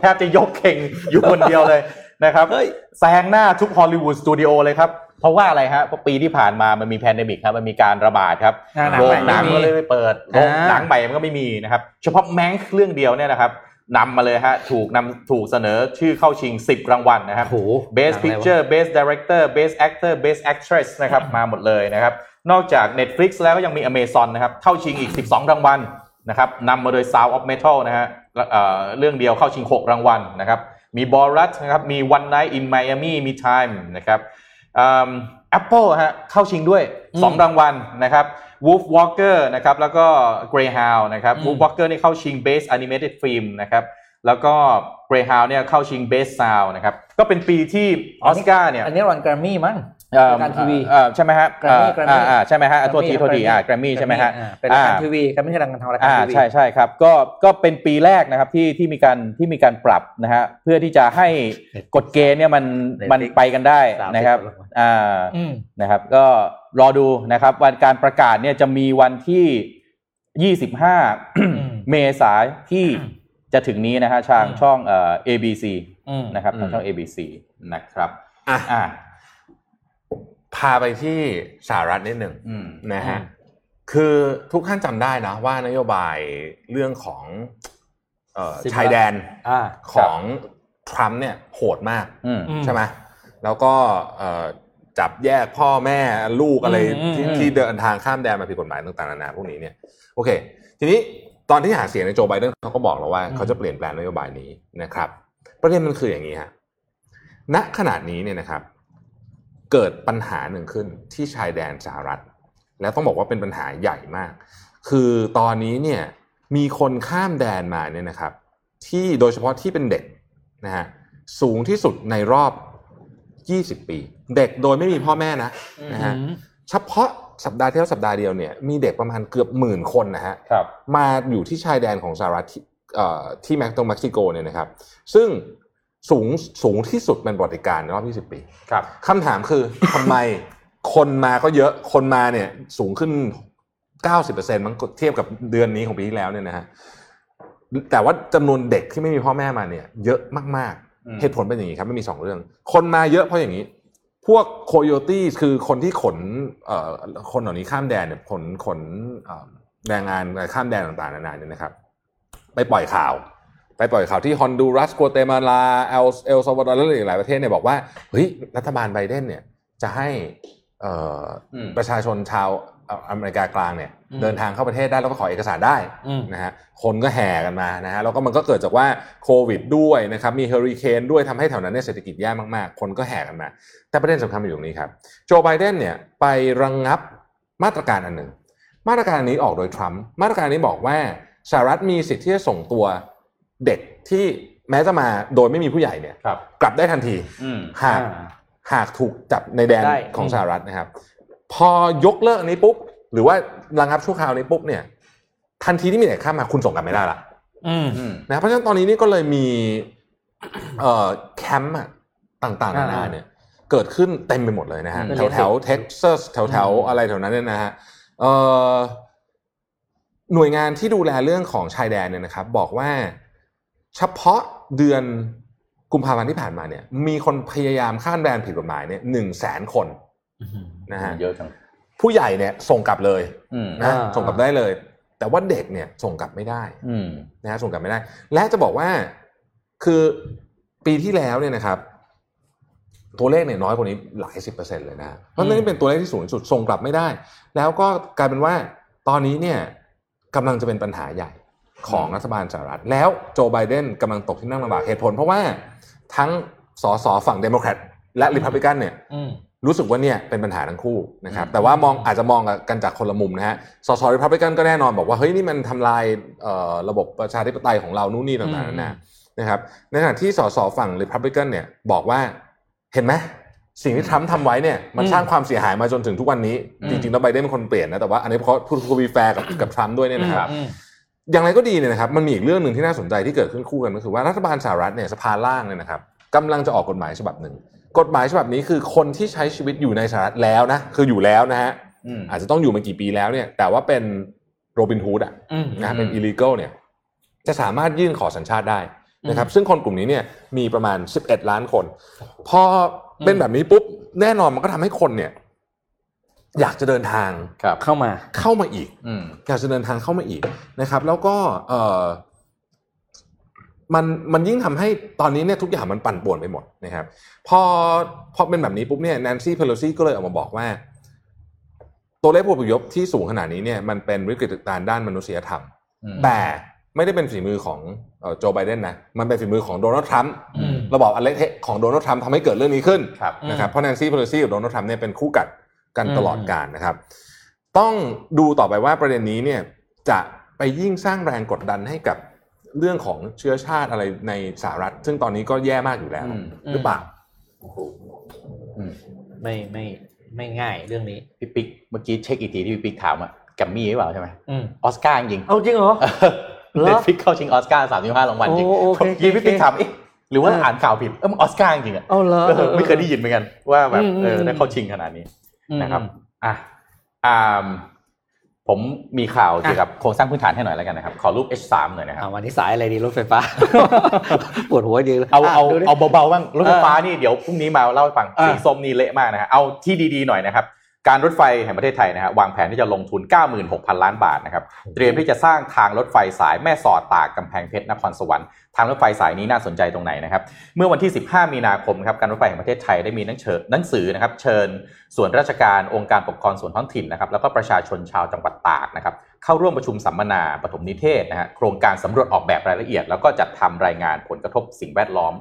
แทบจะยกเข่งอยู่คนเดียวเลยนะครับเฮ้ยแซงหน้าทุกฮอลลีวูดสตูดิโอเลยครับ เพราะว่าอะไรฮะเพราะปีที่ผ่านมามันมี pandemic ครับมันมีการระบาดครับอ่าหนังโรงใหม่หนังไม่มีก็เลยไม่เปิดโรงอ่าหนังใหม่มันก็ไม่มีนะครับ เฉพาะ Mank เรื่องเดียวเนี่ยนะครับนำมาเลยฮะถูกนำถูกเสนอชื่อเข้าชิง 10 รางวัลนะครับโอ้โห Best หนังอะไรวะ Picture Best Director Best Actor Best Actress นะครับมาหมดเลยนะครับ นอกจาก Netflix แล้วก็ยังมี Amazon นะครับเข้าชิงอีก 12 รางวัล นะครับนำมาโดย Sound of Metal นะฮะแล้วเอ่อเรื่องเดียวเข้าชิง 6 รางวัลนะครับ มีบอรัตนะครับมี One Night in Miami มี Time นะครับอืม Apple ฮะเข้าชิงด้วยอืม2รางวัลนะครับ Wolf Walker นะครับแล้วก็ Greyhound นะครับอืม Wolf Walker นี่เข้าชิง Best Animated Film นะครับแล้วก็ Greyhound เนี่ยเข้าชิง Best Sound นะครับก็เป็นปีที่ออสการ์เนี่ยอันนี้รอนแกรมมี่มั้งเอ่อราย การทีวีเอ่อใช่ไหมฮะ Grammy เอ่อ Grammy อ่าอ่าใช่ไหมฮะอะโทษที Grammy โทษทีอ่าแกรมมี่ใช่ไหมฮะอ่าเป็นรายการทีวีแกรมมี่คือรายการทำรายการอ่าทีวีใช่ใช่ครับก็ก็เป็นปีแรกนะครับที่ที่มีการที่มีการปรับนะฮะเพื่อที่จะให้กฎเกณฑ์เนี่ยมัน Netflix มันไปกันได้นะครับสามสิบกว่ารางวัลอ่าอืมนะครับ ก็รอดูนะครับวันการประกาศเนี่ยจะมีวันที่ 25 เมษายนที่จะถึงนี้นะฮะทางอืมช่องเอ่อ ABC อืมนะครับอืมทางช่อง ABC นะครับอะอ่า พาไปที่สหรัฐนิดหนึ่งอืมนะฮะอืมคือทุกท่านจำได้นะว่านโยบายเรื่องของเอ่อสิบชายแดนอ่าของทรัมป์เนี่ยโหดมากอืมอืมใช่ไหมแล้วก็เอ่อจับแยกพ่อแม่ลูกอะไรอืมที่อืมที่เดินทางข้ามแดนมาผิดกฎหมายต่างๆนานาพวกนี้เนี่ยโอเค ทีนี้ตอนที่หาเสียงในโจไบเดนเขาก็บอกแล้วว่าเขาจะเปลี่ยนแปลงนโยบายนี้นะครับ ประเด็นมันคืออย่างนี้ฮะณขณะนี้เนี่ยนะครับ เกิดปัญหาหนึ่งขึ้นที่ชายแดนสหรัฐ แล้วต้องบอกว่าเป็นปัญหาใหญ่มาก คือตอนนี้เนี่ยมีคนข้ามแดนมาเนี่ยนะครับ ที่โดยเฉพาะที่เป็นเด็กนะฮะสูงที่สุดในรอบ 20 ปี เด็กโดยไม่มีพ่อแม่นะนะฮะเฉพาะสัปดาห์ที่แล้วสัปดาห์เดียวเนี่ยมีเด็กประมาณเกือบหมื่นคนนะฮะครับมาอยู่ที่ชายแดนของสหรัฐที่เอ่อที่แม็กตรงเม็กซิโกเนี่ยนะครับ ซึ่ง สูงสูงที่สุดเป็นประวัติการณ์ในรอบ 20 ปี ครับคำถามคือ ทำไมคนมาก็เยอะ คนมาเนี่ยสูงขึ้น 90%มั้งเทียบกับเดือนนี้ของปีที่แล้วเนี่ยนะฮะ แต่ว่าจำนวนเด็กที่ไม่มีพ่อแม่มาเนี่ย เยอะมากอืมๆเหตุผลเป็นอย่างนี้ครับไม่มีสองเรื่อง คนมาเยอะเพราะอย่างนี้ พวกโคโยตี้คือคนที่ขนเอ่อคนเหล่านี้ข้ามแดนเนี่ยขนขนเอ่อแรงงานข้ามแดนต่างๆนานาเนี่ยนะครับ ไปปล่อยข่าว ไปปล่อยข่าวที่ฮอนดูรัสกัวเตมาลาเอลเอลซาวาดอร์และอีกหลายประเทศเนี่ยบอกว่าเฮ้ยรัฐบาลไบเดนเนี่ยจะให้เอ่ออมประชาชนชาวเอ่ออเมริกากลางเนี่ยอืมเดินทางเข้าประเทศได้แล้วก็ขอเอกสารได้อืมนะฮะคนก็แห่กันมานะฮะแล้วก็มันก็เกิดจากว่าโควิดด้วยนะครับมีเฮอริเคนด้วยทำให้แถวนั้นเนี่ยเศรษฐกิจแย่มากๆ คนก็แห่กันมา แต่ประเด็นสำคัญมันอยู่ตรงนี้ครับโจไบเดนเนี่ยไประงงับมาตรการอันหนึ่ง มาตรการอันนี้ออกโดยทรัมป์มาตรการนี้บอกว่าสหรัฐมีสิทธิ์ที่จะส่งตัว เด็กที่แม้จะมาโดยไม่มีผู้ใหญ่เนี่ยครับกลับได้ทันทีอืมหากอ่าหากถูกจับในแดนได้ของอืมสหรัฐนะครับ พอยกเลิกอันนี้ปุ๊บหรือว่าระงับชั่วคราวนี้ปุ๊บเนี่ย ทันทีที่มีเด็กข้ามมาคุณส่งกลับไม่ได้ละอืมอืมนะเพราะฉะนั้นตอนนี้นี่ก็เลยมีเอ่อแคมป์อะต่างๆนานาอ่าเนี่ย เกิดขึ้นเต็มไปหมดเลยนะฮะอืมแถวแถวเท็กซัสแถวแถวอืมอะไรแถวนั้นเนี่ยนะฮะเอ่อหน่วยงานที่ดูแลเรื่องของชายแดนเนี่ยนะครับ บอกว่า เฉพาะเดือนกุมภาพันธ์ที่ผ่านมาเนี่ยมีคนพยายามข้ามแดนผิดกฎหมายเนี่ยหนึ่งแสนคนนะฮะเยอะจังผู้ใหญ่เนี่ยส่งกลับเลยอืมนะอ่าส่งกลับได้เลย แต่ว่าเด็กเนี่ยส่งกลับไม่ได้อืมนะฮะส่งกลับไม่ได้ และจะบอกว่าคือปีที่แล้วเนี่ยนะครับ ตัวเลขเนี่ยน้อยกว่านี้หลายสิบเปอร์เซ็นต์เลยนะฮะเพราะฉะนั้นนี่เป็นตัวเลขที่สูงที่สุดส่งกลับไม่ได้ แล้วก็กลายเป็นว่าตอนนี้เนี่ยกำลังจะเป็นปัญหาใหญ่ ของรัฐบาลสหรัฐ แล้วโจไบเดนกำลังตกที่นั่งลำบากเหตุผล เพราะว่าทั้งสสฝั่งเดโมแครตและริพับลิกันเนี่ยอืมรู้สึกว่าเนี่ยเป็นปัญหาทั้งคู่นะครับแต่ว่ามองอาจจะมองกันจากคนละมุมนะฮะสสริพับลิกันก็แน่นอนบอกว่าเฮ้ยนี่มันทำลายเอ่อระบบประชาธิปไตยของเรานู่นนี่ต่างๆนานานะครับในขณะที่สสฝั่งริพับลิกันเนี่ยบอกว่าเห็นไหมสิ่งที่ทรัมป์ทำไว้เนี่ยมันอืมสร้างความเสียหายมาจนถึงทุกวันนี้อืมจริงๆแล้วไบเดนเป็นคนเปลี่ยนนะแต่ว่าอันนี้เพราะพูดคุยแฟร์กับกับทรัมป์ด้วยเนี่ยนะครับ อืมอย่างไรก็ดีเนี่ยนะครับมันมีอีกเรื่องหนึ่งที่น่าสนใจที่เกิดขึ้นคู่กันก็คือว่ารัฐบาลสหรัฐเนี่ยสภาล่างเนี่ยนะครับกำลังจะออกกฎหมายฉบับหนึ่ง กฎหมายฉบับนี้คือคนที่ใช้ชีวิตอยู่ในสหรัฐแล้วนะคืออยู่แล้วนะฮะอืมอาจจะต้องอยู่มากี่ปีแล้วเนี่ย แต่ว่าเป็นโรบินฮูดอะอืมนะอืมเป็น illegal เนี่ย จะสามารถยื่นขอสัญชาติได้นะครับ ซึ่งคนกลุ่มนี้เนี่ยมีประมาณ 11 ล้านคน พอเป็นแบบนี้ปุ๊บแน่นอนมันก็ทำให้คนเนี่ย อยากจะเดินทางครับเข้ามาเข้ามาอีกอืมอยากจะเดินทางเข้ามาอีกนะครับ แล้วก็เออมันมันยิ่งทำให้ตอนนี้เนี่ยทุกอย่างมันปั่นป่วนไปหมดนะครับ พอพอเป็นแบบนี้ปุ๊บเนี่ยแนนซี่เพโลซี่ก็เลยออกมาบอกว่า ตัวเลขผู้อพยพที่สูงขนาดนี้เนี่ยมันเป็นวิกฤตการณ์ด้านมนุษยธรรมอืมแต่ไม่ได้เป็นฝีมือของเอ่อโจไบเดนนะมันเป็นฝีมือของโดนัลด์ทรัมป์อืมระบอบอันเล็กของโดนัลด์ทรัมป์ทำให้เกิดเรื่องนี้ขึ้นครับนะครับเพราะแนนซี่เพโลซี่กับโดนัลด์ทรัมป์เนี่ยเป็นคู่กัด กันอืมตลอดกาลนะครับ ต้องดูต่อไปว่าประเด็นนี้เนี่ยจะไปยิ่งสร้างแรงกดดันให้กับเรื่องของเชื้อชาติอะไรในสหรัฐ ซึ่งตอนนี้ก็แย่มากอยู่แล้วอืมหรือเปล่าอืมไม่ไม่ไม่ง่ายเรื่องนี้พี่ปิ๊กเมื่อกี้เช็คอีกทีที่พี่ปิ๊กถามอะแกรมมี่หรือเปล่าใช่ไหมอืมออสการ์จริงเอาจริงเหรอเหรอ Netflix เข้าชิงออสการ์สามสิบห้ารางวัลจริงโอ้โอเคยี่พี่ปิ๊กโอเคถามเอ๊ะหรือว่าเอออ่อ่านข่าวผิดเออมันออสการ์จริงอะเอาเหรอเออไม่เคยได้ยินเหมือนกันว่าแบบอืมเอออืมได้เข้าชิงขนาดนี้อืม นะครับอะอ่าผมมีข่าวเกี่ยวกับโครงสร้างพื้นฐานให้หน่อยแล้วกันนะครับ ขอรูป H3 หน่อยนะครับอ่าวันนี้สายอะไรดีรถไฟฟ้า ปวดหัวดีเลยเอาเอาะดูดิเอาเบาๆบ้างรถไฟฟ้านี่เดี๋ยวพรุ่งนี้มาเล่าให้ฟังอ่าสีส้มนี่เละมากนะฮะเอาที่ดีๆหน่อยนะครับ การรถไฟแห่งประเทศไทยนะฮะวางแผนที่จะลงทุน 96,000 ล้านบาทนะครับเตรียมที่จะสร้างทางรถไฟสายแม่สอดตากกำแพงเพชรนครสวรรค์ทางรถไฟสายนี้น่าสนใจตรงไหนนะครับเมื่อวันที่ 15 มีนาคมครับการรถไฟแห่งประเทศไทยได้มีหนังเชิญหนังสือนะครับเชิญ ส่วนราชการองค์การปกครองส่วนท้องถิ่นนะครับแล้วก็ประชาชนชาวจังหวัดตากนะครับเข้าร่วมประชุมสัมมนาปฐมนิเทศนะฮะโครงการสำรวจออกแบบรายละเอียด แล้วก็จัดทำรายงานผลกระทบสิ่งแวดล้อม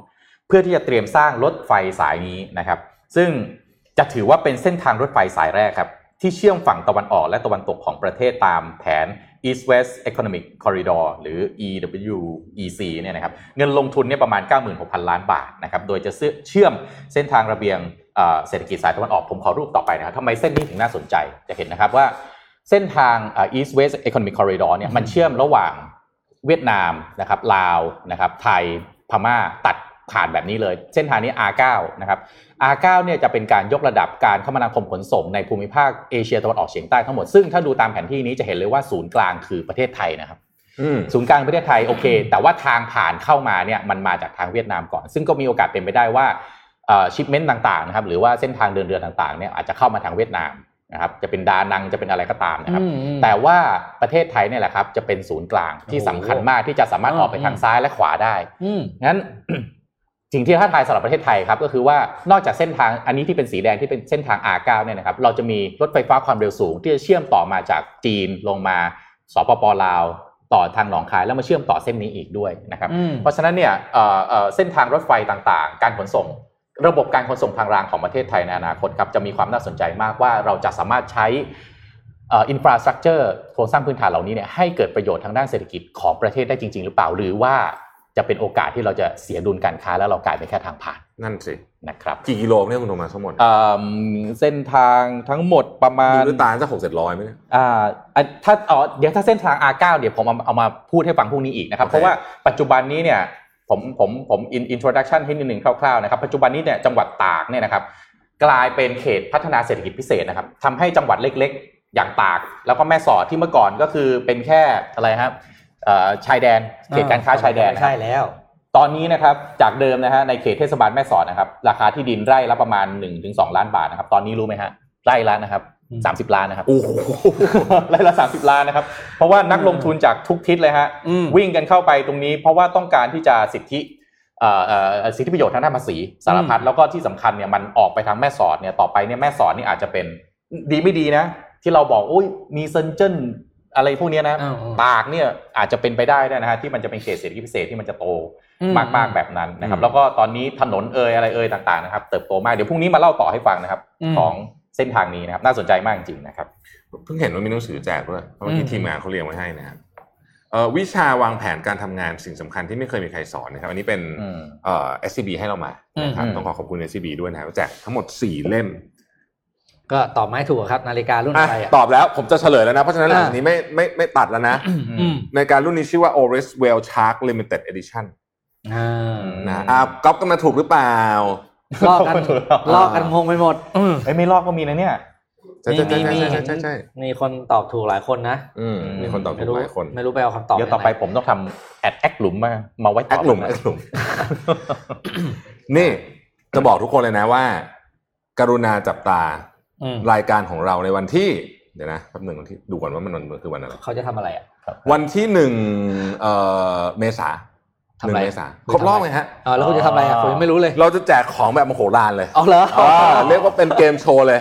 เพื่อที่จะเตรียมสร้างรถไฟสายนี้นะครับซึ่ง จะถือว่าเป็นเส้นทางรถไฟสายแรกครับ ที่เชื่อมฝั่งตะวันออกและตะวันตกของประเทศตามแผน East West Economic Corridor หรือ EWEC เนี่ยนะครับเงินลงทุนเนี่ยประมาณ 96,000 ล้านบาทนะครับโดยจะเชื่อมเส้นทางระเบียงเศรษฐกิจสายตะวันออกผมขอรูปต่อไปนะครับทำไมเส้นนี้ถึงน่าสนใจจะเห็นนะครับว่าเส้นทาง East West Economic Corridor เนี่ยมันเชื่อมระหว่างเวียดนามนะครับลาวนะครับไทยพม่าตัด ผ่านแบบนี้เลย เส้นทางนี้ R9 นะครับ R9 เนี่ยจะเป็นการยกระดับการคมนาคมขนส่งในภูมิภาคเอเชียตะวันออกเฉียงใต้ทั้งหมด ซึ่งถ้าดูตามแผนที่นี้จะเห็นเลยว่าศูนย์กลางคือประเทศไทยนะครับอืมศูนย์กลางประเทศไทยโอเค แต่ว่าทางผ่านเข้ามาเนี่ยมันมาจากทางเวียดนามก่อน ซึ่งก็มีโอกาสเป็นไปได้ว่าชิปเมนต์ต่างๆนะครับหรือว่าเส้นทางเดินเรือต่างๆเนี่ยอาจจะเข้ามาทางเวียดนามนะครับจะเป็นดานังจะเป็นอะไรก็ตามนะครับอืมอืมแต่ว่าประเทศไทยเนี่ยแหละครับ จะเป็นศูนย์กลางที่สำคัญมากที่จะสามารถออกไปทางซ้ายและขวาได้อืมงั้น สิ่งที่ท้าทายสำหรับประเทศไทยครับก็คือว่านอกจากเส้นทางอันนี้ที่เป็นสีแดงที่เป็นเส้นทาง R9 เนี่ยนะครับเราจะมีรถไฟฟ้าความเร็วสูง ที่จะเชื่อมต่อมาจากจีนลงมาสปปลาว ต่อทางหนองคายแล้วมาเชื่อมต่อเส้นนี้อีกด้วยนะครับอืมเพราะฉะนั้นเนี่ยเอ่อเอ่อเส้นทางรถไฟต่างๆ การขนส่ง ระบบการขนส่งทางรางของประเทศไทยในอนาคตครับจะมีความน่าสนใจมากว่าเราจะสามารถใช้อินฟราสตรักเจอร์โครงสร้างพื้นฐานเหล่านี้เนี่ยให้เกิดประโยชน์ทางด้านเศรษฐกิจของประเทศได้จริง ๆ หรือเปล่าหรือว่า จะเป็นโอกาสที่เราจะเสียดุลการค้าแล้วเรากลายเป็นแค่ทางผ่านนั่นสินะครับกี่กิโลเนี่ยคุณโทมัสทั้งหมดเอิ่มเส้นทางทั้งหมดประมาณดูด้วยตาจะหกเจ็ดร้อยไหมเนี่ยอ่าอะถ้าอ๋อเดี๋ยวถ้าเส้นทาง R9 เดี๋ยวผมเอาเอามาพูดให้ฟังพรุ่งนี้อีกนะครับโอเคเพราะว่าปัจจุบันนี้เนี่ยผมผมผม in- introduction ให้นิดหนึ่งคร่าวๆนะครับปัจจุบันนี้เนี่ยจังหวัดตากเนี่ยนะครับกลายเป็นเขตพัฒนาเศรษฐกิจพิเศษนะครับทำให้จังหวัดเล็กๆ อย่างตาก แล้วก็แม่สอดที่เมื่อก่อนก็คือเป็นแค่อะไรครับเอ่อ ชายแดนเขตการค้าชายแดนนะครับใช่แล้ว ตอนนี้นะครับจากเดิมนะฮะในเขตเทศบาลแม่สอดนะครับ ราคาที่ดินไร่ละประมาณ1นถึงสล้านบาทนะครับ ตอนนี้รู้ไหมฮะไร่ละนะครับอืมสามสิบล้านนะครับโอ้โหไร่ละสามสิบล้านนะครับ เพราะว่านักลงทุนจากทุกทิศเลยฮะอืมวิ่งกันเข้าไปตรงนี้ เพราะว่าต้องการที่จะสิทธิเอ่อเอ่อสิทธิประโยชน์ทางด้านภาษีสารพัดแล้วก็ที่สำคัญเนี่ยมันออกไปทางแม่สอดเนี่ยต่อไปเนี่ยแม่สอดนี่อาจจะเป็นดีไม่ดีนะ ที่เราบอกโอ้ยมีเซนเจิ้น อะไรพวกเนี้ยนะอ้าวตากเนี่ยอาจจะเป็นไปได้ด้วยนะฮะที่มันจะเป็นเขตเศรษฐกิจพิเศษที่มันจะโตอืมมากๆแบบนั้นนะครับอืมแล้วก็ตอนนี้ถนนเอ่ยอะไรเอ่ยต่างๆนะครับเติบโตมากเดี๋ยวพรุ่งนี้มาเล่าต่อให้ฟังนะครับอืมของเส้นทางนี้นะครับน่าสนใจมากจริงๆนะครับเพิ่งเห็นว่ามีหนังสือแจกด้วยเพราะว่าอืที่มทีมงานเขาเรียงไว้ให้นะครับเอ่อวิชาวางแผนการทำงานสิ่งสำคัญที่ไม่เคยมีใครสอนนะครับ อันนี้เป็นอืมเอ่อ SCB ให้เรามานะครับอืมต้องขอขอบคุณ SCB ด้วยนะครับแจกทั้งหมด 4 เล่ม ก็ตอบไม่ถูกครับนาฬิการุ่นอะอะไรอะตอบแล้วผมจะเฉลยแล้วนะ เพราะฉะนั้นหลังอะจากนี้ไม่ไม่ไม่ตัดแล้วนะอืมในการรุ่นนี้ชื่อว่า Oris Whale Shark Limited Edition อ่านะอะก๊อปกันมาถูกหรือเปล่าลอกกันลอกกันงงไปหมดอืมเอ้ยไม่ลอกก็มีนะเนี่ยใช่ใช่มีใช่มีใช่ใช่ใช่ใช่มีคนตอบถูกหลายคนนะอืมมีคนตอบถูไม่กรู้หลายคน ไม่รู้ไปเอาคำตอบเดี๋ยวต่อไปหนผมต้องทำแอดแอคหลุมมามาไว้ตแออบคหลุมนะแอคหลุม นี่จะบอกทุกคนเลยนะว่า กรุณาจับตาอืม รายการของเราในวันที่ เดี๋ยวนะแป๊บหนึ่งวันที่ดูก่อนว่ามันวันคือวันอะไรเขาจะทำอะไรอะวันที่หนึ่งเอ่อเมษาทำหนึ่อะไรงเมษาครบรอบไหมฮะอ๋อแล้วคุณจะทำอะไรอะผมยังไม่รู้เลย เราจะแจกของแบบมโหฬารเลยเอาเหรออ่าเรียกว่าเป็นเกมโชว์เลย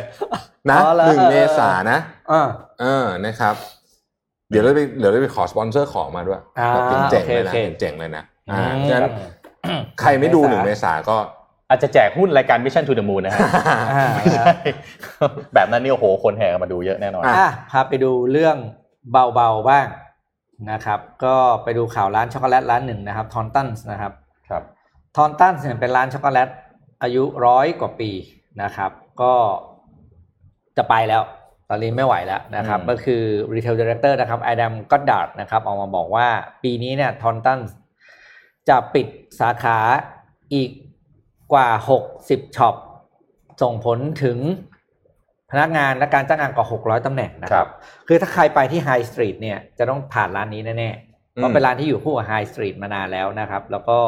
นะอ๋อเหรอหนึ่งเมษานะอ่าเออนะครับ เดี๋ยวเราไปเดี๋ยวเราไปขอสปอนเซอร์ของมาด้วยอ่าแบบเจ๋งๆเลยนะโอเคโอเคเจ๋งๆเลยนะอ่าอืมฉะนั้นใครไม่ดูหนึ่งเมษาก็ อาจจะแจกหุ้นรายการ Mission to the Moon นะฮะอ่าไม่ใช่แบบนั้นนี่โอ้โหคนแห่กันมาดูเยอะแน่นอนอะอะพาไปดูเรื่องเบาๆบ้างนะครับ ก็ไปดูข่าวร้านช็อกโกแลตร้านหนึ่งนะครับ Thorntons นะครับครับ Thorntons เนี่ยเป็นร้านช็อกโกแลตอายุร้อยกว่าปีนะครับ ก็จะไปแล้ว ตอนนี้ไม่ไหวแล้วนะครับอืมก็คือ Retail Director นะครับ Adam Goddard นะครับออกมาบอกว่าปีนี้เนี่ย Thorntons จะปิดสาขาอีก กว่า 60 shop ส่งผลถึงพนักงานและการจ้างงานกว่า 600ตำแหน่งนะคครัรับบคือถ้าใครไปที่ high street เนี่ยจะต้องผ่านร้านนี้แน่ๆเพราะอืมเป็นร้านที่อยู่คู่กับ high street มานานแล้วนะครับ แล้วก็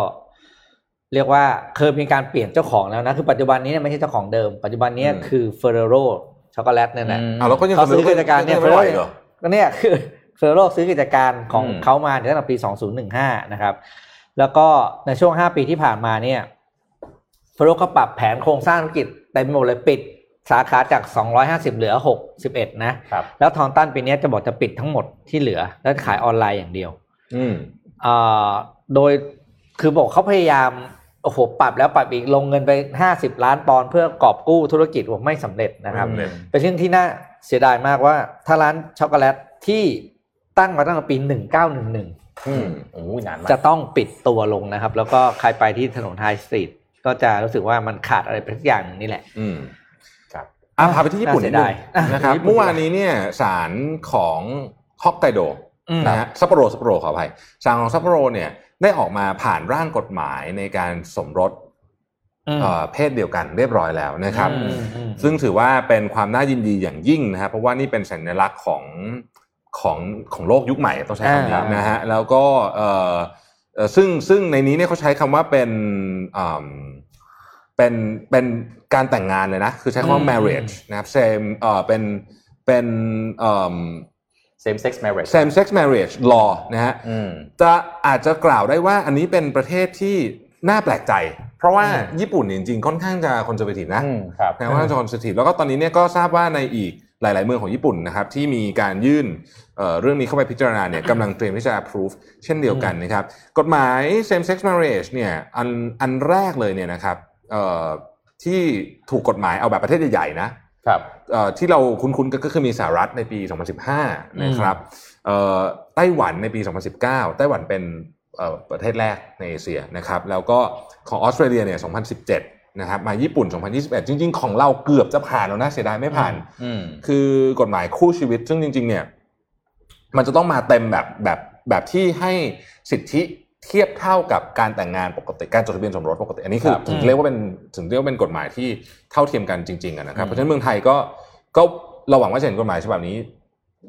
เรียกว่าเคยมีการเปลี่ยนเจ้าของแล้วนะ คือปัจจุบันนี้เนี่ยไม่ใช่เจ้าของเดิม ปัจจุบันนี้คือ Ferrero ช็อกโกแลตเนี่ยนะอืมเอาแล้วก็ยังเขาซื้อกิจการเนี่ยไม่ไหวเหรอก็เนี่ยคือ Ferrero ซื้อกิจการของอืมเขามาตั้งแต่ปี 2015 นะครับ แล้วก็ในช่วง 5 ปีที่ผ่านมาเนี่ย Ferrero ก็ปรับแผนโครงสร้างธุรกิจเต็มไปหมดเลยปิดสาขาจาก 250 เหลือ 61 นะครับแล้ว Thorntons ปีนี้จะบอกจะปิดทั้งหมดที่เหลือ แล้วขายออนไลน์อย่างเดียว อืมอ่าโดยคือบอกเขาพยายามโอ้โหปรับแล้วปรับอีกลงเงินไป 50 ล้านปอนด์เพื่อกอบกู้ธุรกิจผมไม่สำเร็จนะครับไม่สำเร็จเป็นเรื่องที่น่าเสียดายมากว่า ถ้าร้านช็อกโกแลตที่ตั้งมาตั้งแต่ปี 1911อืมโอ้ยนานมากจะต้องปิดตัวลงนะครับ แล้วก็ใครไปที่ถนนไฮสตรีท ก็จะรู้สึกว่ามันขาดอะไรไปทุกอย่างนี่แหละ อืมครับอะพาไปที่ญี่ปุ่นนิดนึงน่าเสียดายอะนะครับญี่ปุ่นเมื่อวานนี้เนี่ยศาลของฮอกไกโดอืมนะฮะซัปโปโรซัปโปโรขออภัยศาลของซัปโปโรเนี่ยได้ออกมาผ่านร่างกฎหมายในการสมรสอืมเอ่อเพศเดียวกันเรียบร้อยแล้วนะครับอืมอืมซึ่งถือว่าเป็นความน่ายินดีอย่างยิ่งนะครับเพราะว่านี่เป็นสัญลักษณ์ของของของโลกยุคใหม่ต้องใช้คำนี้อ่านนะฮะแล้วก็เอ่อเอ่อซึ่งซึ่งในนี้เนี่ยเขาใช้คำว่าเป็นอืม เป็นเป็นการแต่งงานเลยนะ คือใช้คำว่า marriage นะครับ same เอ่อเป็นเป็นเอ่อ same sex marriage same sex marriage law นะฮะอืมจะอาจจะกล่าวได้ว่าอันนี้เป็นประเทศที่น่าแปลกใจ เพราะว่าญี่ปุ่นเนี่ยจริงๆ ค่อนข้างจะ conservative นะอืมครับนะค่อนข้างจะ conservative แล้วก็ตอนนี้เนี่ยก็ทราบว่าในอีกหลาย ๆ เมืองของญี่ปุ่นนะครับที่มีการยื่นเอ่อเรื่องนี้เข้าไปพิจารณาเนี่ยกำลังเตรียมที่จะ approve เช่นเดียวกันนะครับ กฎหมาย same sex marriage เนี่ยอันอันแรกเลยเนี่ยนะครับเอ่อ ที่ถูกกฎหมายเอาแบบประเทศใหญ่ๆนะครับเอ่อที่เราคุ้นๆก็คือมีสหรัฐในปี 2015 นะครับเอ่อไต้หวันในปี 2019 ไต้หวันเป็นเอ่อประเทศแรกในเอเชียนะครับ แล้วก็ของออสเตรเลียเนี่ย 2017 นะครับ มาญี่ปุ่น 2021 จริง ๆ ของเราเกือบจะผ่านแล้วนะเสียดายไม่ผ่านอืมคือกฎหมายคู่ชีวิต ซึ่งจริง ๆ เนี่ย มันจะต้องมาเต็มแบบแบบแบบที่ให้สิทธิ เทียบเท่ากับการแต่งงานปกติการจดทะเบียนสมรสปกติ อันนี้คือครับถึงเรียกว่าเป็นถึงเรียกว่าเป็นกฎหมายที่เท่าเทียมกันจริงๆอะนะครับเพราะฉะนั้นเมืองไทยก็ก็เราหวังว่าจะเห็นกฎหมายฉบับนี้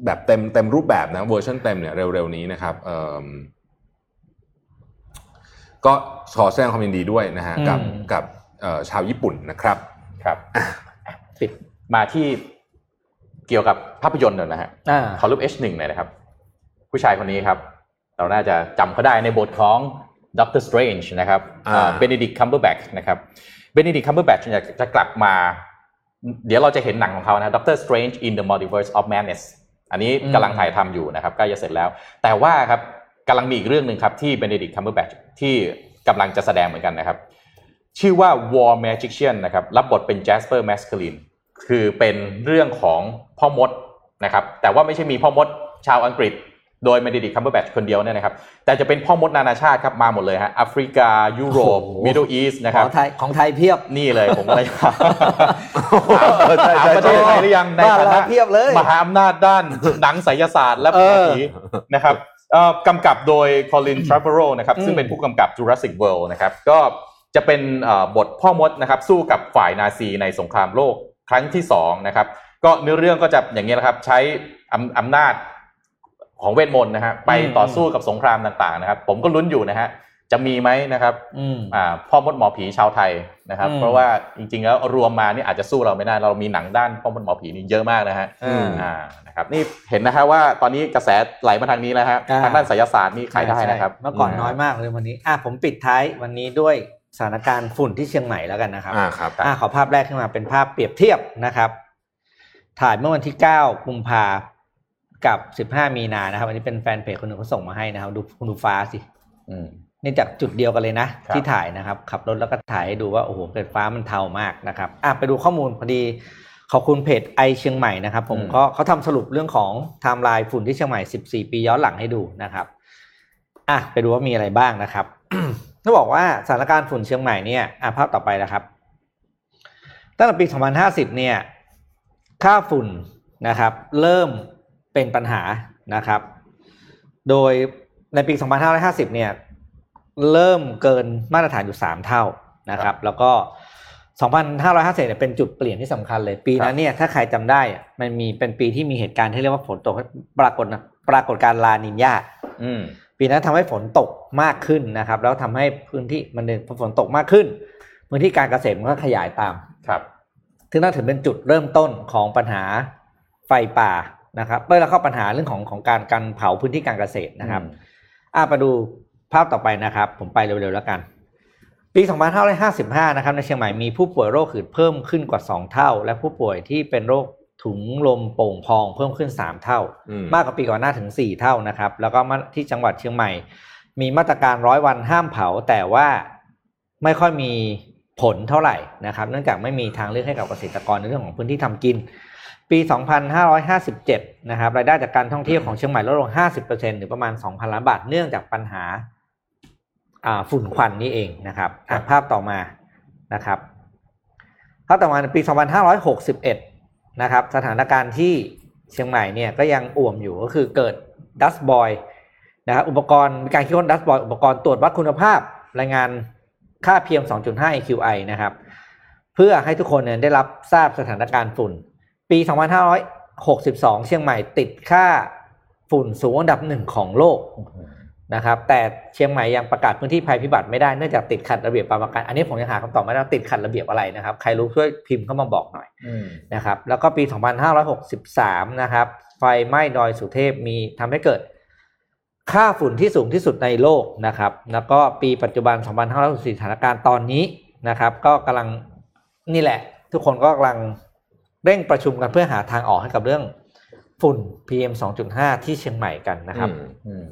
แบบเต็มเต็มรูปแบบนะเวอร์ชันเต็มเนี่ยเร็วๆนี้นะครับเอิ่มก็ขอแสดงความยินดีด้วยนะฮะกับอืมกับเอ่อชาวญี่ปุ่นนะครับครับปิดมาที่เกี่ยวกับภาพยนตร์หน่อยนะฮะอ่าขอรูป H1 หน่อยนะครับ ผู้ชายคนนี้ครับ เราน่าจะจำเขาได้ในบทของด็อกเตอร์สเตรนจ์นะครับอ่าเบน e ดิกคัมเบอร์แบ็กนะครับเบน e ดิกคัมเบอร์แบ็กจะจะกลับมา เดี๋ยวเราจะเห็นหนังของเขานะด็อกเตอร์สเตรนจ์ in the multiverse of madness อันนี้อืมกำลังถ่ายทำอยู่นะครับใกล้จะเสร็จแล้ว แต่ว่าครับกำลังมีอีกเรื่องหนึ่งครับที่เบน e ดิกคัมเบอร์แบ็กที่กำลังจะแสดงเหมือนกันนะครับ ชื่อว่า War Magician นะครับรับบทเป็น Jasper m a s c a l i n คือเป็นเรื่องของพ่อมดนะครับแต่ว่าไม่ใช่มีพ่อมดชาวอังกฤษ โดย m มดิดิคัมเบอร์แบทคนเดียวเนี่ยนะครับ แต่จะเป็นพ่อมดนานาชาติครับมาหมดเลยฮะแอฟริกา ยุโรปโอ้โห Middle East นะครับของไทยของไทยเพียบ นี่เลยผมก็เลยถามใช่ถามใช่ประเทศไทยหรือยังในบ้านฐาเรานะเพียบเลยมหาอำนาจด้านหนังไสยศาสตร์และเออผีนะครับเอ่อกำกับโดย Colin Trevorrow นะครับอืมซึ่งเป็นผู้กำกับ Jurassic World นะครับ ก็จะเป็นเอ่อบทพ่อมดนะครับ สู้กับฝ่ายนาซีในสงครามโลกครั้งที่สองนะครับ ก็เนื้อเรื่องก็จะอย่างนี้ยนะครับ ใช้อำอำนาจ ของเวทมนต์นะฮะไปต่อสู้กับสงครามต่างๆนะครับ ผมก็ลุ้นอยู่นะฮะจะมีไหมนะครับอืมอ่าพ่อมดหมอผีชาวไทยนะครับอืมเพราะว่าจริงๆแล้วรวมมานี่อาจจะสู้เราไม่ได้เรามีหนังด้านพ่อมดหมอผีนี่เยอะมากนะฮะอืมอ่านะครับนี่เห็นนะฮะว่าตอนนี้กระแสไหลมาทางนี้แล้วฮะอ่าทางด้านไสยศาสตร์นี่ขายได้นะครับใช่เมื่อก่อนน้อยมากเลยวันนี้อะผมปิดท้ายวันนี้ด้วยสถานการณ์ฝุ่นที่เชียงใหม่แล้วกันนะครับอ่าครับอะขอภาพแรกขึ้นมาเป็นภาพเปรียบเทียบนะครับ ถ่ายเมื่อวันที่ 9 กุมภา กับ 15 มีนานะครับ อันนี้เป็นแฟนเพจคนหนึ่งเขาส่งมาให้นะครับ ดูคุณดูฟ้าสิอืมนี่จากจุดเดียวกันเลยนะครับที่ถ่ายนะครับ ขับรถแล้วก็ถ่ายให้ดูว่าโอ้โหเกิดฟ้ามันเทามากนะครับอะไปดูข้อมูลพอดีขอบคุณเพจไอเชียงใหม่นะครับผมก็เขาทำสรุปเรื่องของไทม์ไลน์ฝุ่นที่เชียงใหม่ 14 ปีย้อนหลังให้ดูนะครับอะไปดูว่ามีอะไรบ้างนะครับต้องบอกว่าสถานการณ์ฝุ่นเชียงใหม่เนี่ยอะภาพต่อไปนะครับ ตั้งแต่ปี 2050 เนี่ย ค่าฝุ่นนะครับ เริ่ม เป็นปัญหานะครับ โดยในปี 2550 เนี่ยเริ่มเกินมาตรฐานอยู่ 3 เท่านะครับ แล้วก็ 2550เนี่ยเป็นจุดเปลี่ยนที่สำคัญเลย ปีนั้นเนี่ยถ้าใครจำได้อะมันมีเป็นปีที่มีเหตุการณ์ที่เรียกว่าฝนตกปรากฏปรากฏการณ์ลานินยาอืมปีนั้นทำให้ฝนตกมากขึ้นนะครับ แล้วทำให้พื้นที่มันเป็นพอฝนตกมากขึ้น พื้นที่การเกษตรมันก็ขยายตามครับซึ่งน่าถือเป็นจุดเริ่มต้นของปัญหาไฟป่า นะครับเมื่อเราเข้าปัญหาเรื่องของของการการเผาพื้นที่การเกษตรนะครับอืมอะไปดูภาพต่อไปนะครับ ผมไปเร็วๆแล้วกัน ปี 2555 นะครับในเชียงใหม่มีผู้ป่วยโรคหืดเพิ่มขึ้นกว่า 2 เท่า และผู้ป่วยที่เป็นโรคถุงลมโป่งพองเพิ่มขึ้น 3 เท่าอืมมากกว่าปีก่อนหน้าถึง 4 เท่านะครับ แล้วก็มาที่จังหวัดเชียงใหม่ มีมาตรการร้อยวันห้ามเผา แต่ว่าไม่ค่อยมีผลเท่าไหร่นะครับ เนื่องจากไม่มีทางเลือกให้กับเกษตรกรในเรื่องของพื้นที่ทำกิน ปี 2557 นะครับรายได้จากการท่องเที่ยวของเชียงใหม่ลดลง 50%หรือประมาณ 2,000 ล้านบาทเนื่องจากปัญหาอ่าฝุ่นควันนี้เองนะครับอะภาพต่อมานะครับภาพต่อมาในปี 2561 นะครับสถานการณ์ที่เชียงใหม่เนี่ยก็ยังอ่วมอยู่ก็คือเกิดดัสบอยนะครับอุปกรณ์มีการคิดค้นดัสบอยอุปกรณ์ตรวจวัดคุณภาพรายงานค่า PM 2.5 AQI นะครับ เพื่อให้ทุกคนเนี่ยได้รับทราบสถานการณ์ฝุ่น ปี 2562 เชียงใหม่ติดค่าฝุ่นสูงอันดับหนึ่งของโลกนะครับ แต่เชียงใหม่ยังประกาศพื้นที่ภัยพิบัติไม่ได้เนื่องจากติดขัดระเบียบประกันอันนี้ผมยังหาคำตอบไม่ได้ติดขัดระเบียบอะไรนะครับ ใครรู้ช่วยพิมพ์เข้ามาบอกหน่อยนะครับ แล้วก็ปี 2563 นะครับ ไฟไหม้ดอยสุเทพมีทำให้เกิด ค่าฝุ่นที่สูงที่สุดในโลกนะครับ แล้วก็ปีปัจจุบัน 2564สถานการณ์ตอนนี้นะครับ ก็กำลังนี่แหละ ทุกคนก็กำลัง เร่งประชุมกันเพื่อหาทางออกให้กับเรื่องฝุ่น PM 2.5 ที่เชียงใหม่กันนะครับอืมอืม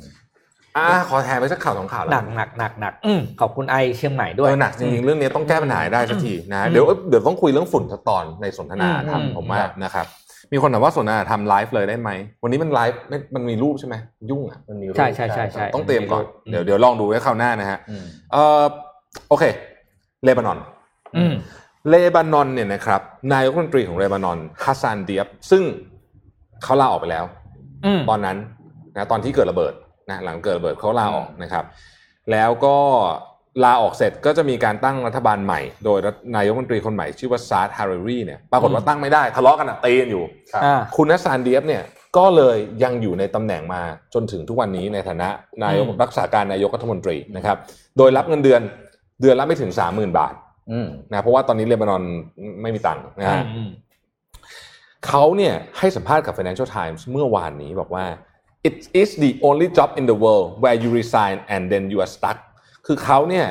อ่าขอแทนไปสักข่าวสองข่าวแล้วหนักหนักหนักหนักอืมขอบคุณไอเชียงใหม่ด้วยเออหนักจริงๆเรื่องนี้ต้องแก้ปัญหาให้ได้สักทีนะอืมเดี๋ยวเดี๋ยวต้องคุยเรื่องฝุ่นสักตอนในสนทนาธรรมอืมผมว่านะครับ มีคนถามว่าสนทนาธรรมไลฟ์เลยได้ไหมวันนี้มันไลฟ์ไม่มันมีรูปใช่ไหมยุ่งอะมันมีรูปใช่ใช่ใช่ใช่ต้องเตรียมก่อนอืมเดี๋ยวเดี๋ยวลองดูไว้คราวหน้านะฮะอืมเอ่อโอเคเลบานอนอืม เลบานอนเนี่ยนะครับนายกรัฐมนตรีของเลบานอนฮัสซานเดียบ ซึ่งเขาลาออกไปแล้วอืมตอนนั้นนะตอนที่เกิดระเบิดนะหลังเกิดระเบิดเขาลาออกนะครับ แล้วก็ลาออกเสร็จก็จะมีการตั้งรัฐบาลใหม่ โดยนายกรัฐมนตรีคนใหม่ชื่อว่าซาอัดฮาริรีเนี่ยปรากฏว่าตั้งไม่ได้ทะเลาะกันอะตีกันอยู่อ่าคุณฮัสซานเดียบเนี่ยก็เลยยังอยู่ในตำแหน่งมาจนถึงทุกวันนี้ในฐานะนายกอืมรักษาการนายกรัฐมนตรีนะครับ โดยรับเงินเดือนเดือนละไม่ถึงสามหมื่นบาทอืม นะเพราะว่าตอนนี้เลบานอนไม่มีตังค์นะฮะอืมเขาเนี่ยให้สัมภาษณ์กับ Financial Times เมื่อวานนี้บอกว่า it is the only job in the world where you resign and then you are stuck คือเขาเนี่ย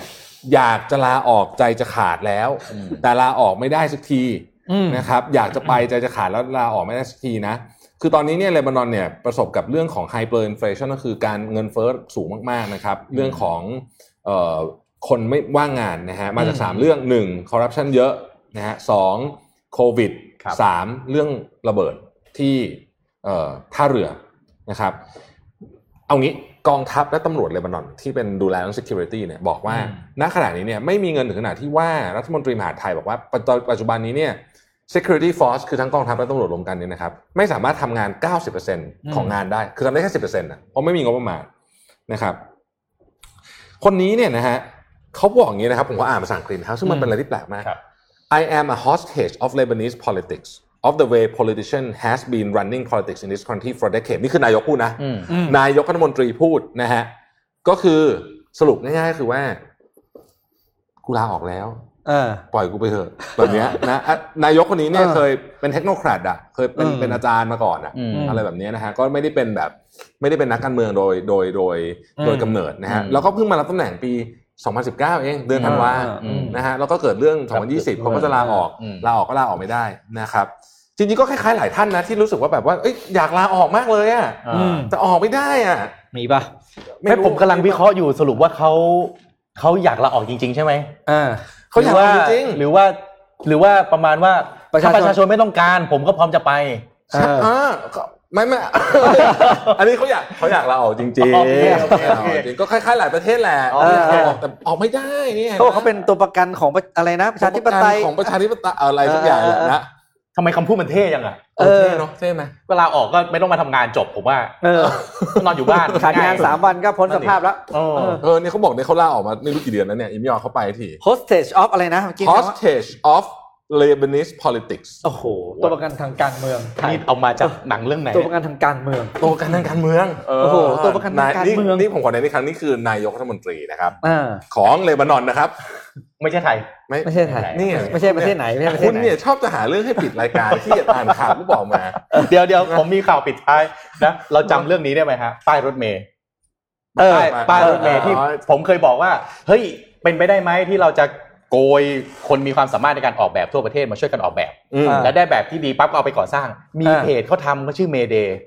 อยากจะลาออกใจจะขาดแล้วอืมแต่ลาออกไม่ได้สักทีอืมนะครับอยากจะไปใจจะขาดแล้วลาออกไม่ได้สักทีนะคือตอนนี้เนี่ยเลบานอนเนี่ยประสบกับเรื่องของ hyperinflation ก็คือการเงินเฟ้อสูงมากๆนะครับ เรื่องของเอ่อ คนไม่ว่างงานนะฮะมาจากอืม3เรื่อง 1. corruption เยอะนะฮะสองโควิดครับสามเรื่องระเบิดที่เอ่อท่าเรือนะครับ เอางี้กองทัพและตำรวจเลบานอน ที่เป็นดูแลเรื่อง security เนี่ยบอกว่าอืมณขณะนี้เนี่ยไม่มีเงินถึงขนาดที่ว่ารัฐมนตรีมหาดไทยบอกว่าปัจจุปัจจุบันนี้เนี่ย security force คือทั้งกองทัพและตำรวจรวมกันเนี่ยนะครับไม่สามารถทำงาน 90%ของงานได้ คือทำได้แค่ 10%นะเพราะไม่มีงบประมาณนะครับ คนนี้เนี่ยนะฮะ เขาบอกอย่างนี้นะครับ ผมก็อ่านภาษาอังกฤษนะครับซึ่งมันเป็นอะไรที่แปลกมากครับ I am a hostage of Lebanese politics of the way politician has been running politics in this country for decades นี่คือนายกพูดนะอืมอืมนายกรัฐมนตรีพูดนะฮะ ก็คือสรุปง่ายๆก็คือว่า กูลาออกแล้วเออปล่อยกูไปเถอะแบบเนี้ยนะอะนายกคนนี้เนี่ยเออเคยเป็นเทคโนแครดอะเคยเป็นอืมเป็นอาจารย์มาก่อนอะอืมอะไรแบบเนี้ยนะฮะก็ไม่ได้เป็นแบบ ไม่ได้เป็นนักการเมืองโดยโดยโดยโดยอืมกำเนิดนะฮะอืมแล้วก็เพิ่งมารับตำแหน่งปี 2019 เองเดือนธันวาอืมนะฮะแล้วก็เกิดเรื่องครับ2020เขาก็จะลาออกอืมลาออกก็ลาออกไม่ได้นะครับจริงๆก็คล้ายๆหลายท่านนะที่รู้สึกว่าแบบว่าเอ้ยอยากลาออกมากเลยอะอ่าอืมแต่ออกไม่ได้อะมีป่ะไม่ผมกำลังวิเคราะห์อยู่สรุปว่าเขาเขาอยากลาออกจริง ๆ ใช่ไหมอ่าเขาอยากหว่าลาจริงๆหรือว่า หรือว่าประมาณว่าประชาชนถ้าประชาชนไม่ต้องการ ผมก็พร้อมจะไปเอออ่าก็ ไม่ไม่ อันนี้เขาอยากเขาอยากลาออกจริงๆโอเคโอเคโอเค จริงๆก็คล้ายๆหลายประเทศแหละเออ เขาออกแต่ออกไม่ได้เนี่ยเขาบอกเขาเป็นตัวประกันของประอะไรนะประชาธิปไตย ของประชาธิปไตยอะไรทุกอย่างแหละนะทำไมคำพูดมันเท่ยังอะเออ เท่เนาะเท่ไหม เวลาออกก็ไม่ต้องมาทำงานจบผมว่า เออนอนอยู่บ้านขาดงานสามวันก็พ้นสภาพแล้ว เออ เออเออเนี่ยเขาบอกเนี่ยเขาลาออกมาไม่รู้กี่เดือนแล้วเนี่ยอิมยอเขาไปที hostage of อะไรนะเมื่อกี้นะว่า hostage of Lebanese politics โอ้โห ตัวประกันทางการเมืองไทยนี่เอามาจากหนังเรื่องไหน ตัวประกันทางการเมือง ตัวประกันทางการเมือง โอ้โห ตัวประกันทางการเมือง นี่นี่ผมขอในนี้ครั้งนี้คือนายกรัฐมนตรีนะครับอ่าของเลบานอนนะครับ ไม่ใช่ไทยไม่ใช่ไทย นี่ไม่ใช่ประเทศไหนไม่ใช่ประเทคุศณไหนเนี่ยชอบจะหาเรื่องให้ปิดรายการที่อ่านข่าวก็บอกมา เดี๋ยวเดี๋ยวผมมีข่าวปิดท้ายนะ เราจำเรื่องนี้ได้ไหมฮะ ป้ายรถเมย์เออป้ายป้ายรถเมย์ที่อ๋อผมเคยบอกว่า เฮ้ย เป็นไปได้ไหมที่เราจะ โกยคนมีความสามารถในการออกแบบทั่วประเทศมาช่วยกันออกแบบอืมอ่าและได้แบบที่ดีปั๊บก็เอาไปก่อสร้าง มีอ่าเพจเขาทำเขาชื่อเมเดย์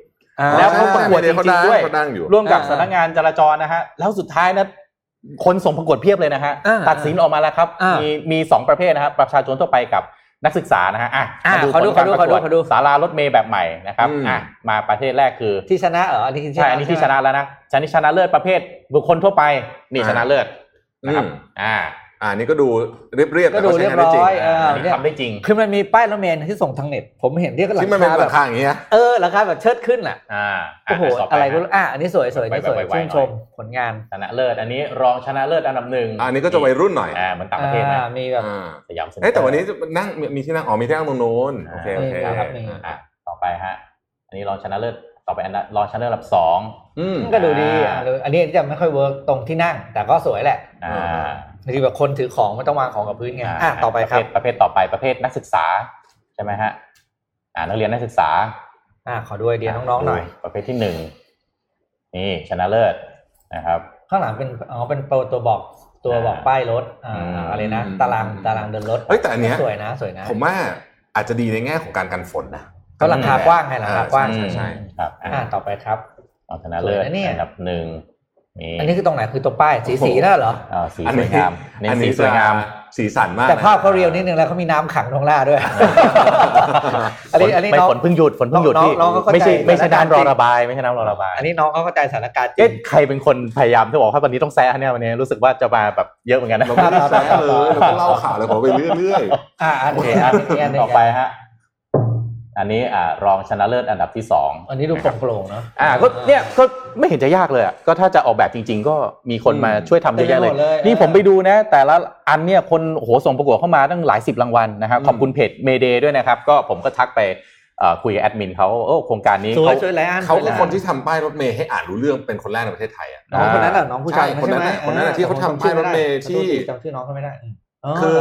อ่าแล้วเขาประกวดใช่จริงๆด้วยเขาดังอยู่ร่วมกับอ่าสำนักงานจราจรนะฮะแล้วสุดท้ายนะคนส่งประกวดเพียบเลยนะฮะอ่าตัดสินออกมาแล้วครับอ่ามีมีมีสองประเภทนะครับประชาชนทั่วไปกับนักศึกษานะฮะอะอ่ามาดูขอดูผลการขอดูประกวดขอดูสารารถเมย์แบบใหม่นะครับอืมอะมาประเภทแรกคือที่ชนะเหรออันนี้ที่ใช่อันนี้ที่ชนะแล้วนะชนะชนะเลิศประเภทบุคคลทั่วไปนี่ชนะเลิศนะครับอ่า อ่านี่ก็ดูเรียบเรียบๆก็แต่ดูก็ใช้เรียบงานได้จริงร้อยเอออันนี้ทำได้จริง คือมันมีป้ายรถเมล์ที่ส่งทางเน็ต ผมเห็นที่ก็ราที่มันเป็นคาแบราบคาอย่างเงี้ยเออราคาแบบเชิดขึ้นอะอ่าโอ้โหต่ปอะไรก็ฮรู้อะอันนี้สวยสวยนี่สวยไวๆๆชื่นชมผลงานชนะเลิศอันนี้รองชนะเลิศอันดับหนึ่งอันนี้ก็จะวัยรุ่นหน่อยอ่าเหมือนต่างประเทศนะอ่ามีแบบอ่าสยามเซ็นเตอร์เอ้ยแต่วันนี้จะนั่งมีมีที่นั่งอ๋อมีที่นั่งตรงนู้นโอเคโอเคมีครับมีอะต่อไปฮะอันนี้รองชนะเลิศต่อไปอันดับรองชนะเลิศอันดับสองอืมก็ดูดีอ่าอะอันนี้จะไม่ค่อย work ตรงที่นั่ง แต่ก็สวยแหละอ่า คือแบบคนถือของไม่ต้องวางของกับพื้นไงอะต่อไปครับประเภทประเภทต่อไปประเภทนักศึกษาใช่ไหมฮะอ่านักเรียนนักศึกษา อะขอดูไอเดียน้องๆหน่อย ประเภทที่หนึ่งนี่ชนะเลิศนะครับ ข้างหลังเป็นอ๋อเป็น pro ตัวบอกตัวบอกป้ายรถอ่าอืมอะไรนะตารางตารางเดินรถเฮ้ยแต่อันเนี้ยสวยนะ สวยนะ ผมว่าอาจจะดีในแง่ของการกันฝนนะก็ราคากว้างไงราคากว้างใช่ใช่ครับอะต่อไปครับรองชนะเลิศสวยนะเนี่ยอันดับหนึ่งนี่ อันนี้คือตรงไหนคือตัวป้ายสีสีนั่นเหรออ่าสีอันสวนี้ยงามเน้นสีสวยงามสีสันมาก แต่นะภาพเขาเรียวนิดนึงแล้วเขามีน้ำขังตรงหน้าด้วย อันนี้อันนี้ไม่น้องฝนเพิ่งหยุดฝนเพิ่งหยุดน้องพี่น้องเขาเข้าใจไม่ใช่ไม่ใช่สถานการณ์น้ำรอระบายไม่ใช่น้ำรอระบาย อันนี้น้องเขาเข้าใจสถานการณ์จริเอ๊ะงใครเป็นคนพยายามที่บอกว่าวันนี้ต้องแซะเนี่ยวันนี้รู้สึกว่าจะมาแบบเยอะเหมือนกันนะเราไม่ได้แซะเลยเราก็เล่าข่าวเลยผมไปเรื่อยอ่าอันโอเคนี้ฮะอันนี้อันนี้ต่อไปฮะ อันนี้อ่ารองชนะเลิศอันดับที่สองอันนี้ดูโปร่งๆเนาะอ่าก็เนี่ยก็ไม่เห็นจะยากเลยอะก็ถ้าจะออกแบบจริง ๆ ก็มีคนมาช่วยทำเยอะแยะเลยเต็มไปหมดเลยนี่ผมไปดูนะ แต่ละอันเนี่ยคนโอ้โหส่งประกวดเข้ามาตั้งหลายสิบรางวัลนะครับขอบคุณเพจเมเดย์ด้วยนะครับ ก็ผมก็ทักไปเอ่อคุยกับแอดมินเขาโอ้โครงการนี้สวยเขาสวยแล้วอันๆเขาสวยคือแล้วคนที่ทำป้ายรถเมย์ให้อ่านรู้เรื่องเป็นคนแรกในประเทศไทยอะน้องคนนั้นน่ะน้องผู้ชายใช่คนนั้นน่ะใช่ไหมคนนั้นน่ะที่เขาทำป้ายรถเมล์ที่จำชื่อน้องเขาไม่ได้มคือ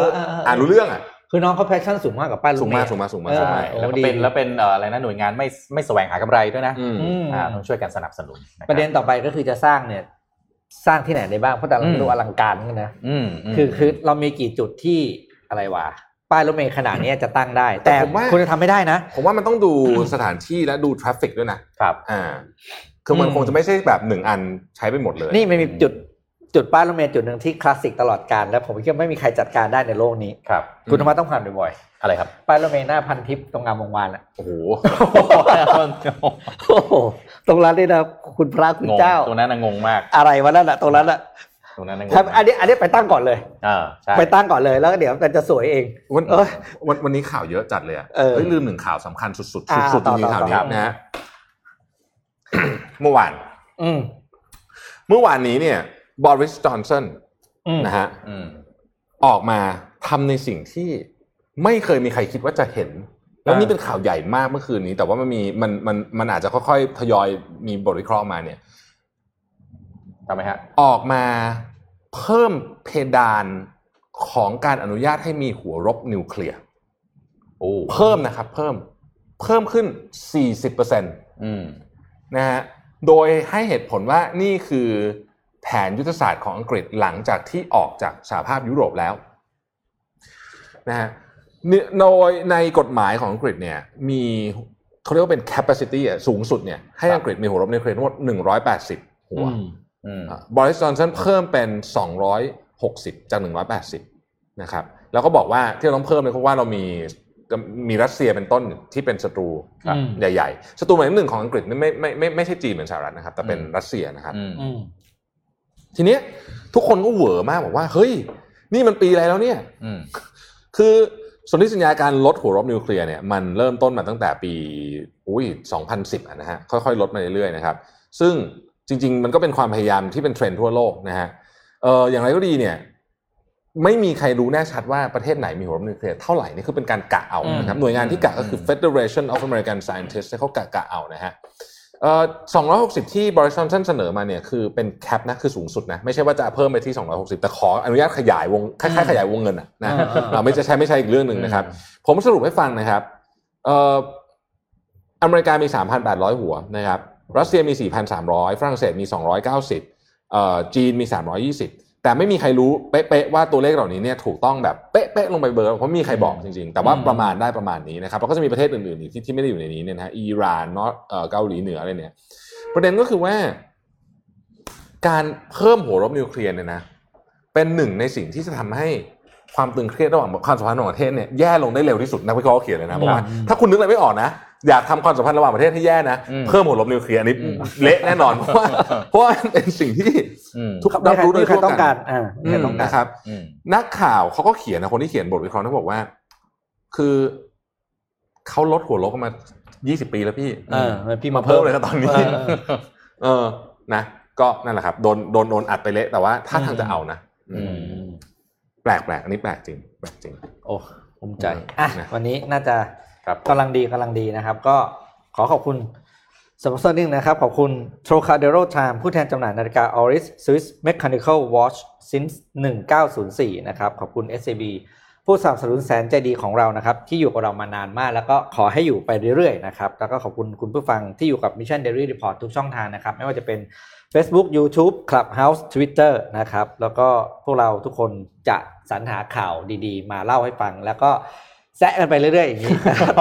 อ่านรู้เรื่องอะ คือน้องเขา passion สูงมากกับป้ายรถเมล์สูงมากสูงมากสูงมากเออสูงมากใช่แล้วก็ดีเป็นแล้วเป็นเอ่ออะไรนะหน่วยงานไม่ไม่แสวงหากำไรด้วยนะอืมอืมอ่าต้องช่วยกันสนับสนุนครับประเด็นต่อไปก็คือจะสร้างเนี่ยสร้างที่ไหนได้บ้างเพราะแต่ละอืมดูอลังการเหมือนกันนะอืมคือคือเรามีกี่จุดที่อะไรวะป้ายรถเมล์ขนาดนี้จะตั้งได้ แต่ผมว่าคุณจะทำไม่ได้นะ ผมว่ามันต้องดูสถานที่และดู traffic ด้วยนะครับ อ่า คือมันอืมคงจะไม่ใช่แบบหนึ่งอันใช้ไปหมดเลย นี่มันมีจุด จุดป้ายรถเมล์จุดหนึ่งที่คลาสสิกตลอดการแล้วผมคิดว่าไม่มีใครจัดการได้ในโลกนี้ครับคุณธรรมะต้องผ่านบ่อยอะไรครับๆป้ายรถเมล์หน้าพันทิพย์ตรงงามวงวานอะโอ้โหโอ้โหตรงนั้นนี่นะคุณพระคุณงงเจ้าตรงนั้นน่ะงงมาก อะไรวะนั่นอะตรงนั้นอะตรงนั้นน่ะงงครับมากอันนี้อันนี้ไปตั้งก่อนเลยอ่าใช่ไปตั้งก่อนเลยแล้วก็เดี๋ยวมันจะสวยเองวันเอ้ยวันวันนี้ข่าวเยอะจัดเลยอะเออเฮ้ยลืมหนึ่งข่าวสำคัญสุดๆอ่าสุดๆจต่อริงๆข่าวต่อนี้ต่อนะฮะเมื่อวาน อืมเมื่อวานนี้เนี่ย บริสจอนสันอืมนะฮะอืมออกมาทำในสิ่งที่ไม่เคยมีใครคิดว่าจะเห็น แล้วนี่เป็นข่าวใหญ่มากเมื่อคืนนี้ แต่ว่ามันมีมันมันมันอาจจะค่อยๆทยอยมีบทวิเคราะห์มาเนี่ยทำไมฮะ ออกมาเพิ่มเพดานของการอนุญาตให้มีหัวรบนิวเคลียร์โอ้เพิ่มนะครับ เพิ่มเพิ่มขึ้น 40%นอืมะฮะโดยให้เหตุผลว่านี่คือ แผนยุทธศาสตร์ของอังกฤษหลังจากที่ออกจากสหภาพยุโรปแล้วนะฮะเนี่ยโดยในกฎหมายของอังกฤษเนี่ยมีเขาเรียกว่าเป็น capacity อะสูงสุดเนี่ยให้อังกฤษมีหัวรบนิวเคลียร์ทั้งหมด180 หัวอืมบริสจอนสันเพิ่มเป็น 260 จาก 180 นะครับ แล้วก็บอกว่าที่เราต้องเพิ่มเนี่ยเพราะว่าเรามีมีรัสเซียเป็นต้นที่เป็นศัตรูครับใหญ่ๆศัตรูหมายเลขหนึ่งของอังกฤษไม่ไม่ไม่ไม่ไม่ใช่จีนเหมือนสหรัฐนะครับ แต่เป็นอืมรัสเซียนะครับอืมอืม ทีเนี้ยทุกคนก็เหวอมากบอกว่า เฮ้ย นี่มันปีอะไรแล้วเนี่ยอืมคือสนธิสัญญาการลดหัวรบนิวเคลียร์เนี่ยมันเริ่มต้นมาตั้งแต่ปีอุ้ย2010อะนะฮะค่อยๆ ลดมาเรื่อยๆนะครับ ซึ่งจริง ๆ มันก็เป็นความพยายามที่เป็นเทรนด์ทั่วโลกนะฮะเอออย่างไรก็ดีเนี่ยไม่มีใครรู้แน่ชัดว่าประเทศไหนมีหัวรบนิวเคลียร์เท่าไหร่นี่คือเป็นการกะเอานะครับหน่วยงานที่กะก็คือ Federation of American Scientists เนี่ยเขากะกะเอานะฮะ เอ่อ260 ที่บริษัทท่านเสนอมาเนี่ยคือเป็นแคปนะคือสูงสุดนะไม่ใช่ว่าจะเพิ่มไปที่ 260 แต่ขออนุญาตขยายวงคล้ายๆขยายวงเงินอะนะอ่าอ่าเราไม่จะใช้ไม่ใช่อีกเรื่องหนึ่งนะครับ ผมสรุปให้ฟังนะครับเอ่ออเมริกามี 3,800 หัวนะครับรัสเซียมี 4,300 ฝรั่งเศสมี 290เอ่อจีนมี 320 แต่ไม่มีใครรู้เป๊ะๆว่าตัวเลขเหล่านี้เนี่ยถูกต้องแบบเป๊ะๆลงไปเบอร์เพราะไม่มีใครบอกจริงๆ แต่ว่าอืมประมาณได้ประมาณนี้นะครับแล้วก็จะมีประเทศอื่นๆอีกที่ที่ไม่ได้อยู่ในนี้เนี่ยนะฮะอิหร่านนอตเอ่อเกาหลีเหนืออะไรเนี่ย ประเด็นก็คือว่า การเพิ่มหัวรบนิวเคลียร์เนี่ยนะเป็นหนึ่งในสิ่งที่จะทำให้ความตึงเครียดระหว่างความสัมพันธ์ของประเทศเนี่ยแย่ลงได้เร็วที่สุดนักวิเคราะห์เขียนเลยนะบอกว่าอืมถ้าคุณนึกอะไรไม่ออกนะ อยากทำความสัมพันธ์ระหว่างประเทศให้แย่นะอืมเพิ่มหัวลบนิวเคลียร์อันนี้อืมเละแน่นอนเพราะว่าเพราะว่ามันเป็นสิ่งที่อืมทุกไม่รับใครรู้โดยไม่ใครทั่วต้องกักานรอ่าไม่อืใครมต้องการนะครับอืมนักข่าวเขาก็เขียนนะคนที่เขียนบทวิเคราะห์เขาบอกว่า คือเขาลดหัวลบกันมา 20 ปีแล้วพี่เออพี่มามาเพิ่เพิ่มมเลยนะตอนนี้เออเออเออ นะ ก็นั่นแหละครับ โดน โดนโดนอัดไปเละ แต่ว่าถ้าทางจะเอานะอืมอืมแปลกแปลกอันนี้แปลกจริง แปลกจริง โอ้ภูมิใจอืมอะนะวันนี้น่าจะครับ กำลังดีกำลังดีนะครับ ก็ขอขอบคุณสปอนเซอร์นึงนะครับ ขอบคุณ Trocadero Time ผู้แทนจำหน่ายนาฬิกา Oris Swiss Mechanical Watch since 1904 นะครับ ขอบคุณ SCB ผู้สนับสนุนแสนใจดีของเรานะครับ ที่อยู่กับเรามานานมาก แล้วก็ขอให้อยู่ไปเรื่อยๆนะครับ แล้วก็ขอบคุณคุณผู้ฟังที่อยู่กับ Mission Daily Report ทุกช่องทางนะครับ ไม่ว่าจะเป็น Facebook YouTube Clubhouse Twitter นะครับ แล้วก็พวกเราทุกคนจะสรรหาข่าวดีๆ มาเล่าให้ฟังแล้วก็ แซะกันไปเรื่อยๆอย่างนี้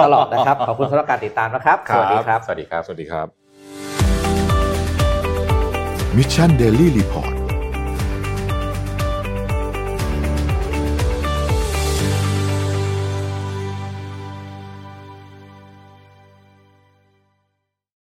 ตลอดนะครับ ขอบคุณสำหรับการติดตามนะครับ สวัสดีครับ สวัสดีครับ สวัสดีครับ Mission Daily Report